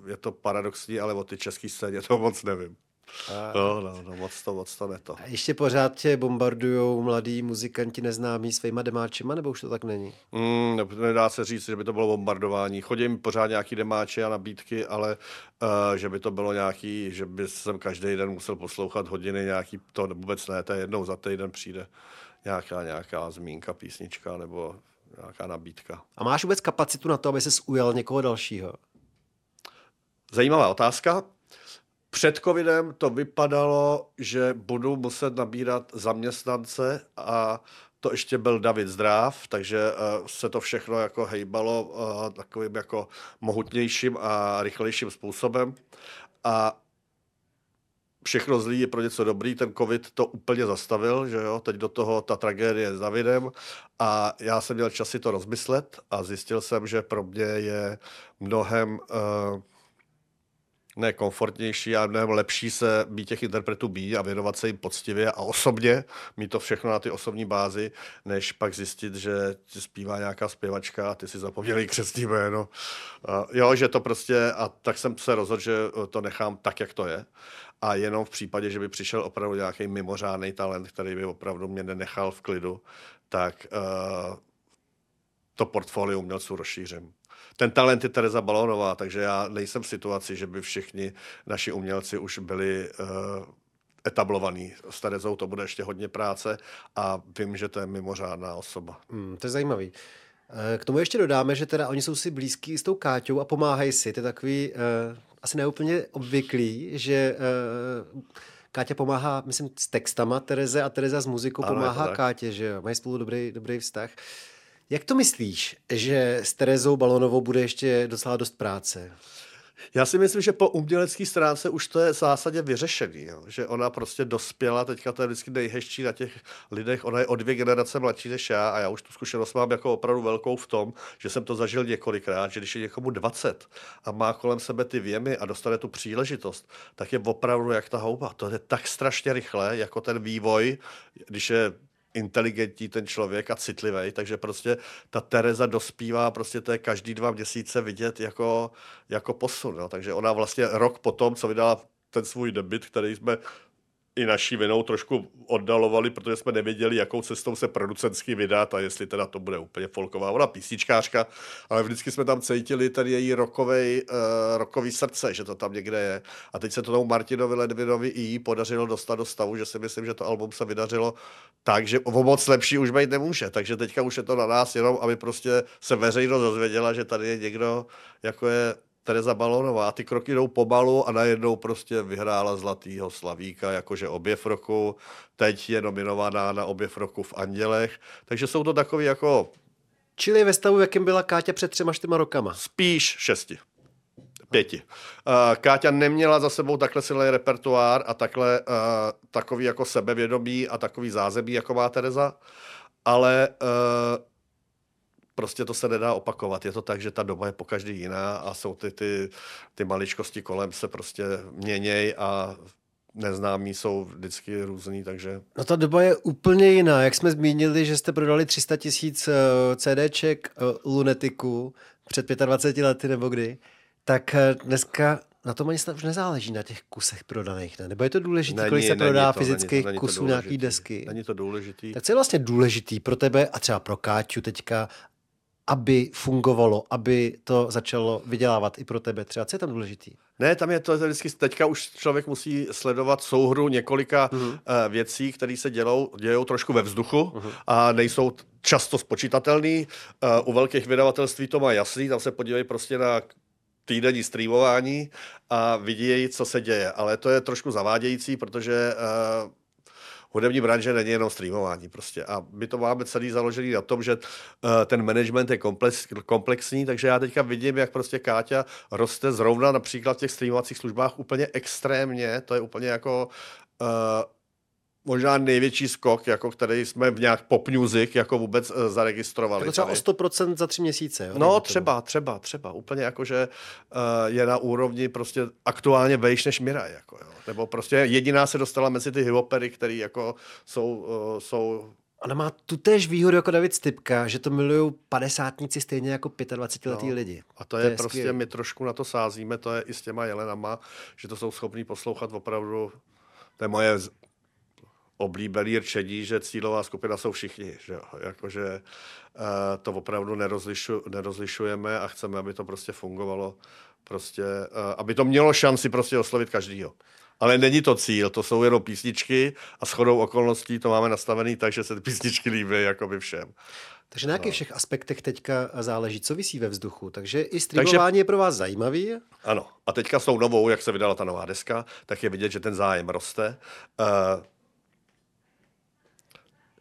uh, je to paradoxní, ale o ty český scéně to moc nevím. A, No, no, no, moc to, moc to ne to. a ještě pořád tě bombardujou mladí muzikanti neznámí svýma demáčima, nebo už to tak není? Mm, ne- nedá se říct, že by to bylo bombardování. Chodím pořád nějaký demáče a nabídky, ale uh, že by to bylo nějaký, že by jsem každý den musel poslouchat hodiny nějaký, to vůbec ne, to je jednou za týden přijde nějaká, nějaká zmínka, písnička nebo nějaká nabídka. A máš vůbec kapacitu na to, aby se ujal někoho dalšího? Zajímavá otázka. Před covidem to vypadalo, že budu muset nabírat zaměstnance a to ještě byl David Zdráv, takže uh, se to všechno jako hejbalo uh, takovým jako mohutnějším a rychlejším způsobem. A všechno zlý je pro něco dobrý, ten covid to úplně zastavil, že jo, teď do toho ta tragédie s Davidem. A já jsem měl čas si to rozmyslet a zjistil jsem, že pro mě je mnohem uh, ne komfortnější a mnohem lepší se být těch interpretů být a věnovat se jim poctivě a osobně, mít to všechno na ty osobní bázi, než pak zjistit, že ti zpívá nějaká zpěvačka a ty si zapomněli křesní jméno. Jo, že to prostě, a tak jsem se rozhodl, že to nechám tak, jak to je. A jenom v případě, že by přišel opravdu nějaký mimořádný talent, který by opravdu mě nenechal v klidu, tak uh, to portfolio umělců rozšířím. Ten talent je Tereza Balónová, takže já nejsem v situaci, že by všichni naši umělci už byli uh, etablovaní. S Terezou to bude ještě hodně práce a vím, že to je mimořádná osoba. Hmm, to je zajímavý. Eh, K tomu ještě dodáme, že teda oni jsou si blízký s tou Káťou a pomáhají si. To je takový uh, asi neúplně obvyklý, že uh, Káťa pomáhá, myslím, s textama Tereze a Tereza s muzikou Ano, pomáhá. Kátě, že jo? Mají spolu dobrý, dobrý vztah. Jak to myslíš, že s Terezou Balonovou bude ještě docela dost práce? Já si myslím, že po umělecké stránce už to je v zásadě vyřešený, jo? že ona prostě dospěla, teďka to je vždycky nejhezčí na těch lidech, ona je o dvě generace mladší než já a já už tu zkušenost mám jako opravdu velkou v tom, že jsem to zažil několikrát, že když je někomu 20 a má kolem sebe ty věmy a dostane tu příležitost, tak je opravdu jak ta houba. To je tak strašně rychle, jako ten vývoj, když je inteligentní ten člověk a citlivý, takže prostě ta Tereza dospívá, prostě to je každý dva měsíce vidět jako, jako posun. No. Takže ona vlastně rok potom, co vydala ten svůj debit, který jsme i naší vinou trošku oddalovali, protože jsme nevěděli, jakou cestou se producentsky vydat a jestli teda to bude úplně folková. Ona písničkářka, ale vždycky jsme tam cítili ten její rokovej, uh, rokový srdce, že to tam někde je. A teď se to tomu Martinovi Ledvinovi i jí podařilo dostat do stavu, že si myslím, že to album se vydařilo tak, že o moc lepší už být nemůže. Takže teďka už je to na nás jenom, aby prostě se veřejnost dozvěděla, že tady je někdo, jako je Tereza Balonová. Ty kroky jdou pomalu a najednou prostě vyhrála Zlatýho Slavíka, jakože objev roku. Teď je nominovaná na objev roku v Andělech. Takže jsou to takový jako... Čili ve stavu, jakým byla Káťa před třema, čtyřma rokama? Spíš šesti. Pěti. Uh, Káťa neměla za sebou takhle silný repertoár a takhle uh, takový jako sebevědomí a takový zázemí, jako má Tereza, ale uh, prostě to se nedá opakovat. Je to tak, že ta doba je po každý jiná a jsou ty, ty, ty maličkosti kolem se prostě měněj a neznámí jsou vždycky různý, takže... No ta doba je úplně jiná. Jak jsme zmínili, že jste prodali 300 tisíc uh, CDček uh, Lunetiku před 25 lety nebo kdy, tak uh, dneska na tom ani snad už nezáleží na těch kusech prodaných, ne? Nebo je to důležité, kolik se prodá to, fyzických není to, kusů nějaký desky? Není to důležitý. Tak co je vlastně důležitý pro tebe a třeba pro Káťu teďka aby fungovalo, aby to začalo vydělávat i pro tebe třeba? Co je tam důležitý? Ne, tam je to vždycky, teďka už člověk musí sledovat souhru několika uh-huh. uh, věcí, které se dělou, dějou trošku ve vzduchu uh-huh. a nejsou často spočítatelný. Uh, u velkých vydavatelství to má jasný, tam se podívej prostě na týdenní streamování a vidí, co se děje. Ale to je trošku zavádějící, protože uh, hudební branže není jenom streamování prostě. A my to máme celý založený na tom, že uh, ten management je komplex, komplexní, takže já teďka vidím, jak prostě Káťa roste zrovna například v těch streamovacích službách úplně extrémně. To je úplně jako uh, možná největší skok, jako který jsme v nějak pop music jako vůbec uh, zaregistrovali. To třeba tady. o 100% za tři měsíce. Jo? No třeba, třeba, třeba. Úplně jako, že uh, je na úrovni prostě aktuálně vejš než Miraj. Jako, jo. Nebo prostě jediná se dostala mezi ty hiphopery, který jako jsou, uh, jsou Ona má tu též výhodu jako David Stipka, že to milují padesátníci stejně jako 25-letý no, lidi. A to je, to je prostě, skvěl. my trošku na to sázíme, to je i s těma Jelenama, že to jsou schopní poslouchat opravdu, to je moje oblíbený rčení, že cílová skupina jsou všichni. Že jo? Jakože uh, to opravdu nerozlišu, nerozlišujeme a chceme, aby to prostě fungovalo, prostě, uh, aby to mělo šanci prostě oslovit každýho. Ale není to cíl, to jsou jenom písničky a shodou okolností to máme nastavený tak, že se ty písničky líbí jakoby všem. Takže na jakých no. všech aspektech teďka záleží, co vysí ve vzduchu? Takže i streamování Takže, je pro vás zajímavý? Ano. A teďka s tou novou, jak se vydala ta nová deska, tak je vidět, že ten zájem roste. Uh,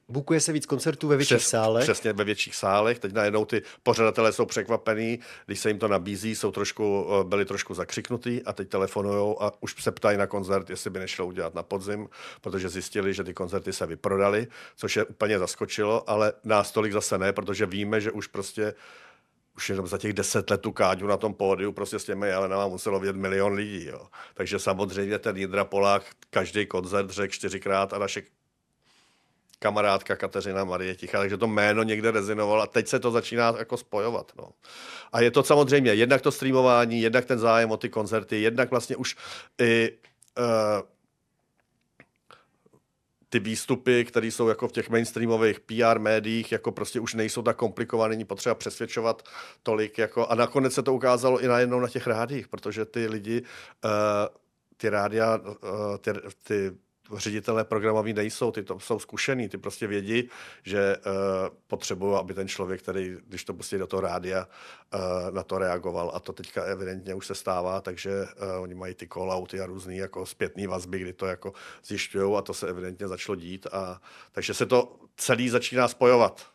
Bukuje se víc koncertů ve větších Přes, sálech. Přesně, ve větších sálech. Teď najednou ty pořadatelé jsou překvapení, když se jim to nabízí, jsou trošku, eh, byli trošku zakřiknutí a teď telefonují a už se ptají na koncert, jestli by nešlo udělat na podzim, protože zjistili, že ty koncerty se vyprodaly, což je úplně zaskočilo, ale nás tolik zase ne, protože víme, že už prostě už jenom za těch deset let tu Káďu na tom pódiu prostě s těmi Jelenama muselo vidět milion lidí. Jo. Takže samozřejmě ten Jindra Polák každý koncert řekl čtyřikrát a naše kamarádka Kateřina Marie Tichá, takže to jméno někde rezinovalo a teď se to začíná jako spojovat. No. A je to samozřejmě jednak to streamování, jednak ten zájem o ty koncerty, jednak vlastně už i uh, ty výstupy, které jsou jako v těch mainstreamových PR médiích, jako prostě už nejsou tak komplikované, není potřeba přesvědčovat tolik. Jako, a nakonec se to ukázalo i najednou na těch rádích, protože ty lidi, uh, ty rádia, uh, ty, ty ředitelé programoví nejsou, ty to jsou zkušený, ty prostě vědí, že uh, potřebují, aby ten člověk, který, když to pustí do toho rádia, uh, na to reagoval. A to teďka evidentně už se stává, takže uh, oni mají ty call-outy a různý jako zpětný vazby, kdy to jako zjišťují a to se evidentně začalo dít. A, takže se to celý začíná spojovat.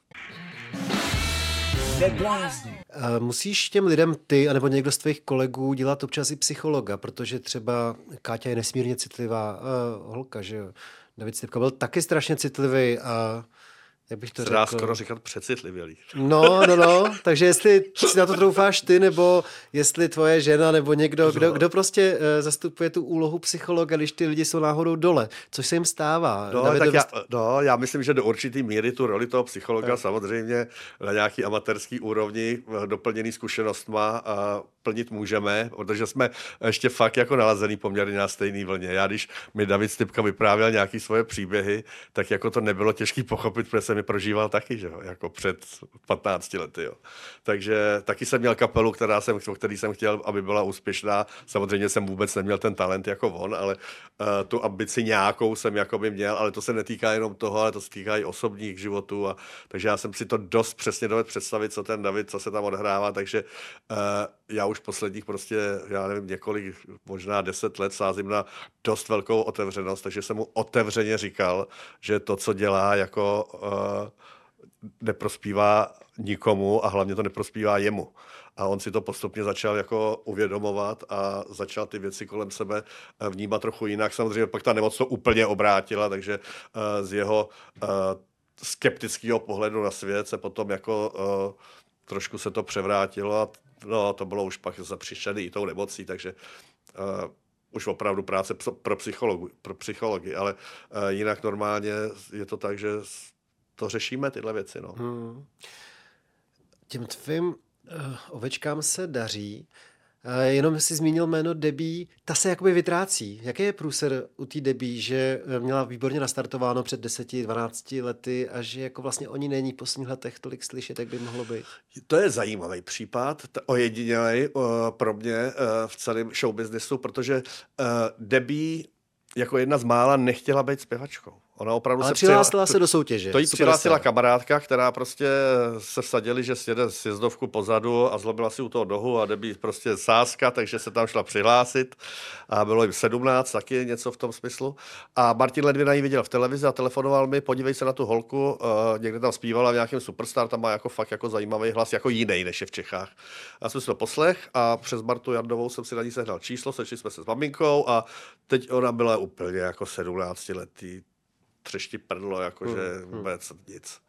Musíš těm lidem ty, anebo někdo z tvých kolegů dělat občas i psychologa, protože třeba Káťa je nesmírně citlivá uh, holka, že jo. David Stipka byl taky strašně citlivý a jak bych to Se dá řekl? skoro říkat přecitlivělý. No, no, no, takže jestli si na to troufáš ty, nebo jestli tvoje žena, nebo někdo, kdo, kdo prostě uh, zastupuje tu úlohu psychologa, když ty lidi jsou náhodou dole, což se jim stává. No, David tak já, no, já myslím, že do určitý míry tu roli toho psychologa Jo. samozřejmě na nějaký amatérský úrovni eh, doplněný zkušenostma a plnit můžeme, protože jsme ještě fakt jako nalazený poměrně na stejné vlně. Já když mi David Stipka vyprávěl nějaký svoje příběhy, tak jako to nebylo těžké pochopit, protože jsem je prožíval taky, že jo, jako před 15 lety, jo. Takže taky jsem měl kapelu, která jsem, o který jsem chtěl, aby byla úspěšná. Samozřejmě jsem vůbec neměl ten talent jako on, ale uh, tu ambici nějakou jsem jakoby měl, ale to se netýká jenom toho, ale to se týká i osobních životů. A, takže já jsem si to dost přesně dovedl představit, co ten David, co se tam odhrává, takže uh, já už posledních prostě, já nevím, několik, možná deset let sázím na dost velkou otevřenost, takže jsem mu otevřeně říkal, že to, co dělá, jako uh, neprospívá nikomu a hlavně to neprospívá jemu. A on si to postupně začal jako uvědomovat a začal ty věci kolem sebe eh, vnímat trochu jinak. Samozřejmě pak ta nemoc to úplně obrátila, takže uh, z jeho uh, skeptického pohledu na svět se potom jako uh, trošku se to převrátilo a no, to bylo už pak zapřišený i tou nemocí, takže uh, už opravdu práce pro, psychologu, pro psychologi, ale uh, jinak normálně je to tak, že to řešíme tyhle věci. No. Hmm. Těm tvým uh, ovečkám se daří. Uh, jenom si zmínil jméno Debí, ta se jakoby vytrácí. Jaký je průser u té Debí, že eh, měla výborně nastartováno před 10-12 lety a že jako vlastně oni není v posledních letech tolik slyšet, jak by mohlo být? To je zajímavý případ, ojedinělej uh, pro mě v celém showbiznesu, protože Debbie jako jedna z mála nechtěla být zpěvačkou. Ona opravdu Ale se přihlásila se do soutěže. To jí přihlásila kamarádka, která prostě se vsadili, že sjede sjezdovku pozadu a zlobila si u toho dohu a Debbie prostě sázka, takže se tam šla přihlásit a bylo jim 17, taky něco v tom smyslu. A Martin Ledvina ji viděl v televizi a telefonoval mi, podívej se na tu holku, uh, někde tam zpívala v nějakém Superstar, tam má jako fakt jako zajímavý hlas, jako jiný než je v Čechách. Já jsem si to poslech a přes Martu Jardovou jsem si na ní sehnal číslo, sešli jsme se s maminkou a teď ona byla úplně jako 17 letý, třešti prdlo, jakože vůbec nic.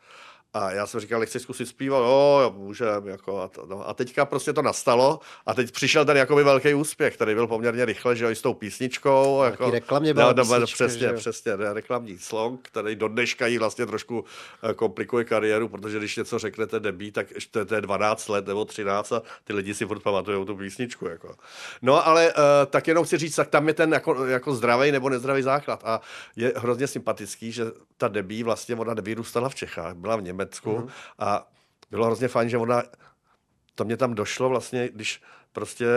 A já jsem říkal, nechci zkusit zpívat, jo, jo, můžem, jako a, to, no. a teďka prostě to nastalo a teď přišel ten jakoby velký úspěch, který byl poměrně rychle, že jo, i s tou písničkou. Taky Jako, reklamě byla no, no, písnička, přesně, že přesně, ne, reklamní song, který do dneška jí vlastně trošku eh, komplikuje kariéru, protože když něco řeknete debí, tak ještě to je 12 let nebo 13 a ty lidi si furt pamatují tu písničku. Jako. No ale uh, tak jenom chci říct, tak tam je ten jako, jako zdravý nebo nezdravý základ a je hrozně sympatický, že ta debí vlastně, ona nevyrůstala v Čechách, byla v Německu mm. a bylo hrozně fajn, že ona, to mě tam došlo vlastně, když prostě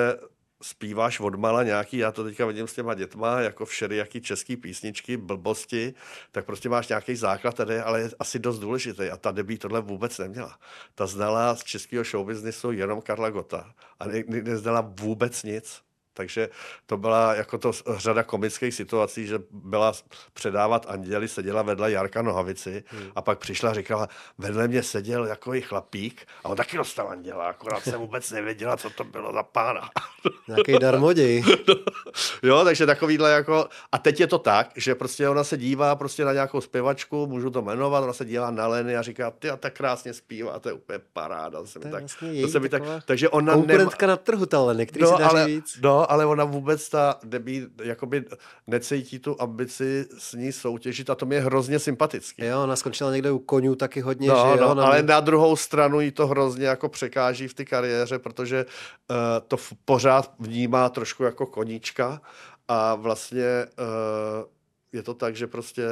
zpíváš odmala nějaký, já to teďka vidím s těma dětma, jako všelijaký český písničky, blbosti, tak prostě máš nějaký základ tady, ale je asi dost důležitý. A ta debí tohle vůbec neměla. Ta znala z českého showbiznisu jenom Karla Gota a ne, ne, neznala vůbec nic. Takže to byla jako to řada komických situací, že byla předávat anděli, seděla vedle Jarka Nohavici hmm. a pak přišla a říkala, vedle mě seděl jako i chlapík a on taky dostal anděla, akorát jsem vůbec nevěděla, co to bylo za pána. [LAUGHS] Nějaký darmoděj. [LAUGHS] jo, takže takovýhle jako, a teď je to tak, že prostě ona se dívá prostě na nějakou zpěvačku, můžu to jmenovat, ona se dívá na Leny a říká, ty a tak krásně zpívá, to je úplně paráda. To se mi To je tak, vlastně to se mi tak, takže ona nemá, Konkurentka na trhu ta Leny, který no, si daří ale, víc. no, ale ona vůbec ta debí, jakoby necítí tu ambici s ní soutěžit a to mě je hrozně sympatický. Jo, ona skončila někde u konňů taky hodně, No, že jo? no, ale mě- na druhou stranu jí to hrozně jako překáží v té kariéře, protože uh, to v, pořád vnímá trošku jako koníčka a vlastně uh, je to tak, že prostě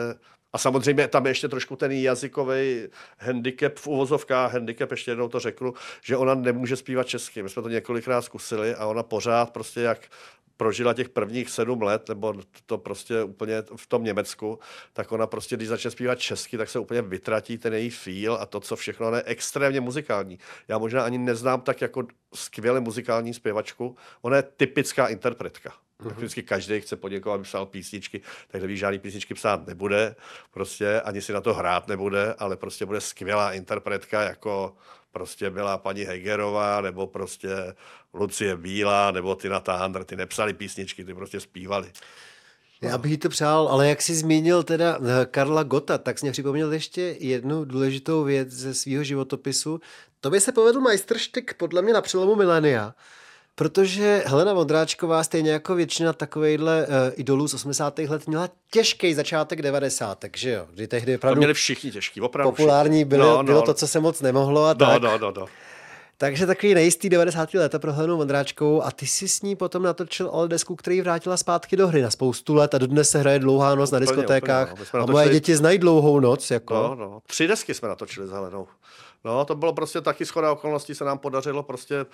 a samozřejmě tam je ještě trošku ten jazykový handicap v uvozovkách, handicap, ještě jednou to řeknu, že ona nemůže zpívat česky. My jsme to několikrát zkusili a ona pořád prostě jak prožila těch prvních sedm let, nebo to prostě úplně v tom Německu, tak ona prostě, když začne zpívat česky, tak se úplně vytratí ten její feel a to, co všechno, ona je extrémně muzikální. Já možná ani neznám tak jako skvěle muzikální zpěvačku, ona je typická interpretka. Mm-hmm. Vždycky každý chce poděkovat, aby psal písničky, takže ví, žádný písničky psát nebude, prostě ani si na to hrát nebude, ale prostě bude skvělá interpretka, jako prostě byla paní Hegerová, nebo prostě Lucie Bílá, nebo Tina Tandr, ty nepsali písničky, ty prostě zpívali. Já bych jí to přál, ale jak jsi zmínil teda eh, Karla Gota, tak jsi mě připomněl ještě jednu důležitou věc ze svého životopisu. To by se povedl majstrštyk podle mě na přelomu milénia, protože Helena Vondráčková, stejně jako většina takovejhle uh, idolů z 80. let, měla těžký začátek 90. že jo? Kdy tehdy opravdu to měli všichni těžký, opravdu Populární bylo, no, no. bylo to, co se moc nemohlo a no, tak. No, no, no. Takže takový nejistý 90. léta pro Helenu Vondráčkovou a ty si s ní potom natočil ale desku, který vrátila zpátky do hry na spoustu let a dodnes se hraje dlouhá noc úplně, na diskotékách úplně, no. a moje děti znají dlouhou noc. Jako. No, no. Tři desky jsme natočili s Helenou. No, to bylo prostě taky schoda okolností, se nám podařilo prostě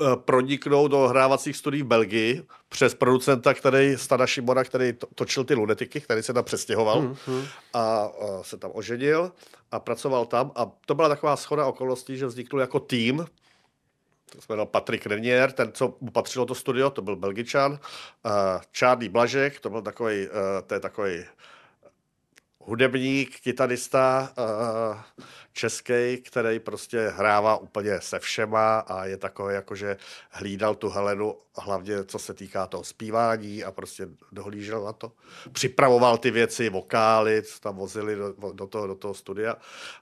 eh, proniknout do hrávacích studií v Belgii přes producenta, který, Stada Šimona, který točil ty lunetiky, který se tam přestěhoval mm, hmm. a, a se tam oženil a pracoval tam. A to byla taková schoda okolností, že vznikl jako tým, to se jmenoval Patrik Renier, ten, co mu patřilo to studio, to byl Belgičan. Uh, Charlie Blažek, to byl takový, uh, to je takový hudebník, kytarista, uh, český, který prostě hrává úplně se všema a je takový, jakože hlídal tu Helenu, hlavně co se týká toho zpívání a prostě dohlížel na to. Připravoval ty věci, vokály, co tam vozili do, do, toho, do toho studia.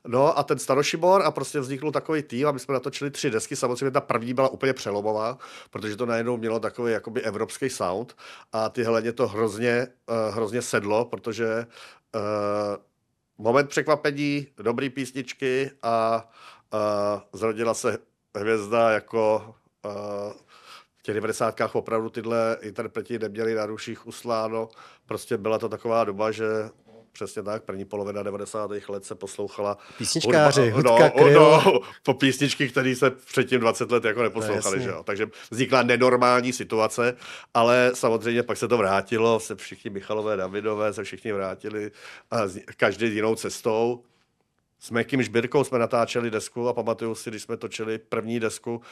No a ten Starošibor a prostě vznikl takový tým a my jsme natočili tři desky. Samozřejmě ta první byla úplně přelomová, protože to najednou mělo takový jakoby evropský sound a ty Heleně to hrozně, uh, hrozně sedlo, protože uh, moment překvapení, dobrý písničky a, a zrodila se hvězda jako a, v těch 90. opravdu tyhle interpreti neměli na ruších usláno. Prostě byla to taková doba, že Přesně tak, první polovina 90. let se poslouchala. Písničkáři, hudba, hudka, no, no, po písničky, které se předtím 20 let jako neposlouchali. No, že jo? Takže vznikla nenormální situace, ale samozřejmě pak se to vrátilo, se všichni Michalové, Davidové se všichni vrátili a každý jinou cestou s Mekým Žbírkou jsme natáčeli desku a pamatuju si, když jsme točili první desku, uh,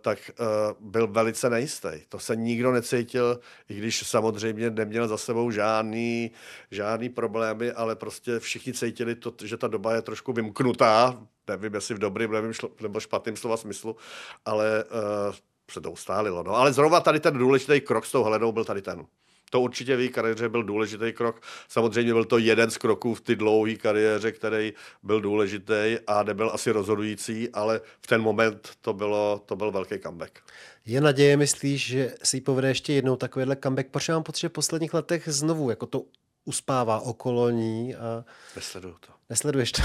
tak uh, byl velice nejistý. To se nikdo necítil, i když samozřejmě neměl za sebou žádný, žádný problémy, ale prostě všichni cítili, to, že ta doba je trošku vymknutá, nevím, jestli v dobrým nevím, šlo, nebo špatným slova smyslu, ale uh, se to ustálilo. No. Ale zrovna tady ten důležitý krok s tou Helenou byl tady ten. To určitě v její kariéře byl důležitý krok. Samozřejmě byl to jeden z kroků v ty dlouhé kariéře, který byl důležitý a nebyl asi rozhodující, ale v ten moment to, bylo, to byl velký comeback. Je naděje, myslíš, že si povede ještě jednou takovýhle comeback? Protože mám pocit, že v posledních letech znovu jako to uspává okolo ní. A... Nesleduju to. Nesleduješ to?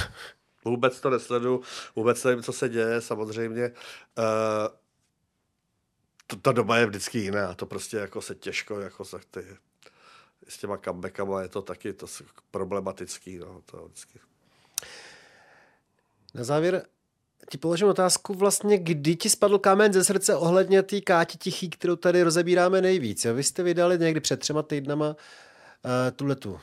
Vůbec to nesleduju, vůbec nevím, co se děje, samozřejmě. Uh, to, ta doba je vždycky jiná, to prostě jako se těžko, jako se ty, s těma comebackama je to taky to problematický, no, to vždycky. Na závěr ti položím otázku vlastně, kdy ti spadl kámen ze srdce ohledně té Káti Tichý, kterou tady rozebíráme nejvíc. Jo? Vy jste vydali někdy před třema týdnama uh, tuhletu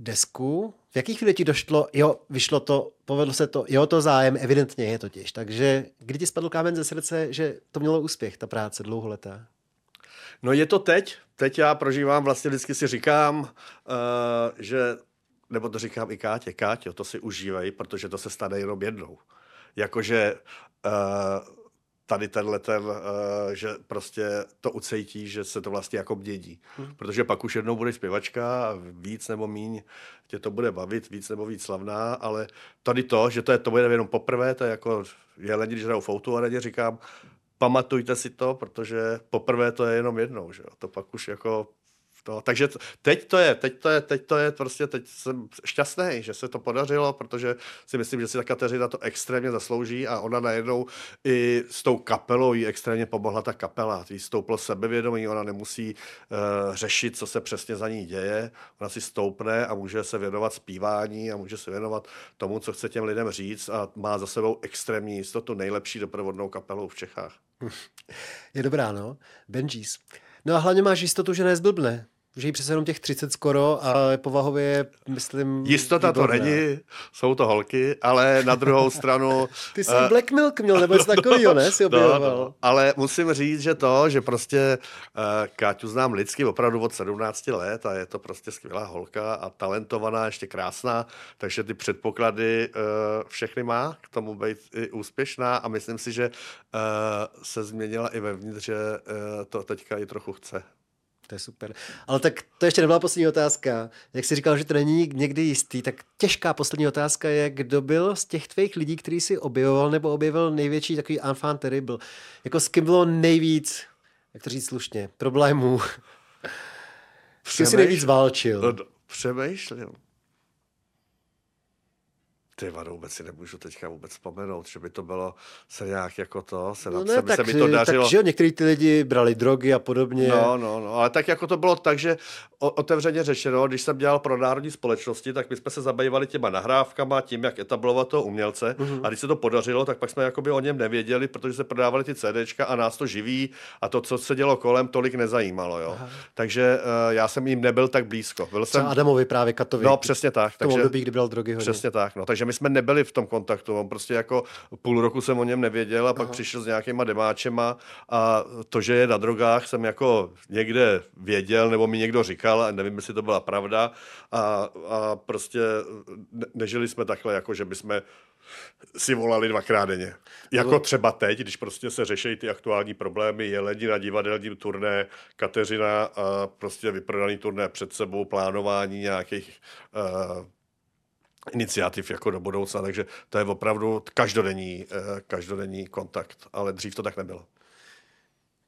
desku. V jakých chvíli ti došlo, jo, vyšlo to, povedlo se to, jo, to zájem, evidentně je totiž. Takže kdy ti spadl kámen ze srdce, že to mělo úspěch, ta práce dlouholetá? No je to teď. Teď já prožívám, vlastně vždycky si říkám, uh, že, nebo to říkám i Kátě, Káťo, to si užívej, protože to se stane jenom jednou. Jakože uh, tady tenhle ten, uh, že prostě to ucejtí, že se to vlastně jako mění. Hmm. Protože pak už jednou bude zpěvačka a víc nebo míň tě to bude bavit, víc nebo víc slavná, ale tady to, že to je to bude jenom poprvé, to je jako jeleni, když hrajou foutu a říkám, pamatujte si to, protože poprvé to je jenom jednou, že jo? to pak už jako to, takže teď to je, teď to je, teď to je, prostě teď jsem šťastný, že se to podařilo, protože si myslím, že si ta Kateřina to extrémně zaslouží a ona najednou i s tou kapelou jí extrémně pomohla ta kapela. Jí stouplo sebevědomí, ona nemusí uh, řešit, co se přesně za ní děje, ona si stoupne a může se věnovat zpívání a může se věnovat tomu, co chce těm lidem říct a má za sebou extrémní jistotu, nejlepší doprovodnou kapelou v Čechách. Je dobrá, no. Benjis. No a hlavně máš jistotu, že nezblbne. Že jí přece jenom těch 30 skoro a povahově myslím... Jistota výborná. to není, jsou to holky, ale na druhou [LAUGHS] stranu... Ty jsi uh, Black Milk měl, nebo něco [LAUGHS] takového, ne? Si objevoval. No, no. Ale musím říct, že to, že prostě uh, Káťu znám lidsky opravdu od 17 let a je to prostě skvělá holka a talentovaná, ještě krásná, takže ty předpoklady uh, všechny má k tomu být i úspěšná a myslím si, že uh, se změnila i vevnitř, že uh, to teďka i trochu chce. To je super. Ale tak to ještě nebyla poslední otázka. Jak jsi říkal, že to není někdy jistý, tak těžká poslední otázka je, kdo byl z těch tvých lidí, který si objevoval nebo objevil největší takový enfant terrible. Jako s kým bylo nejvíc, jak to říct slušně, problémů. [LAUGHS] S kým si nejvíc válčil? No, přemýšlím. Ty vado, vůbec si nemůžu teďka vůbec vzpomenout, že by to bylo se nějak jako to, se, No se, ne, by- tak, se mi to dařilo. tak že jo, některý ty lidi brali drogy a podobně. No, no, no, ale tak jako to bylo tak, že o- otevřeně řečeno, když jsem dělal pro národní společnosti, tak my jsme se zabývali těma nahrávkama, tím, jak etablovat toho umělce. Mhm. Mm-hmm. A když se to podařilo, tak pak jsme jakoby o něm nevěděli, protože se prodávali ty CDčka a nás to živí a to, co se dělo kolem, tolik nezajímalo. Jo. Takže uh, já jsem jim nebyl tak blízko. Byl jsem, Adamovi právě Katovi. no, přesně tak. v tom Takže, období, kdy bral drogy hodně. Přesně tak, no. Takže my jsme nebyli v tom kontaktu. On prostě jako půl roku jsem o něm nevěděl a pak Aha. přišel s nějakýma demáčema a to, že je na drogách, jsem jako někde věděl, nebo mi někdo říkal, a nevím, jestli to byla pravda. A, a prostě ne, nežili jsme takhle, jako že bychom si volali dvakrát denně. Jako třeba teď, když prostě se řeší ty aktuální problémy, jelení na divadelním turné, Kateřina a prostě vyprodaný turné před sebou, plánování nějakých uh, iniciativ jako do budoucna, takže to je opravdu každodenní, eh, každodenní kontakt, ale dřív to tak nebylo.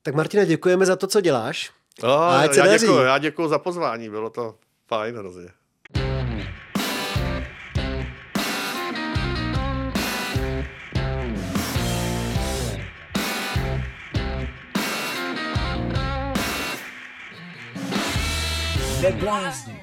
Tak Martina, děkujeme za to, co děláš. No, se já, daří. děkuji, já děkuji za pozvání, bylo to fajn hrozně. Neblázni.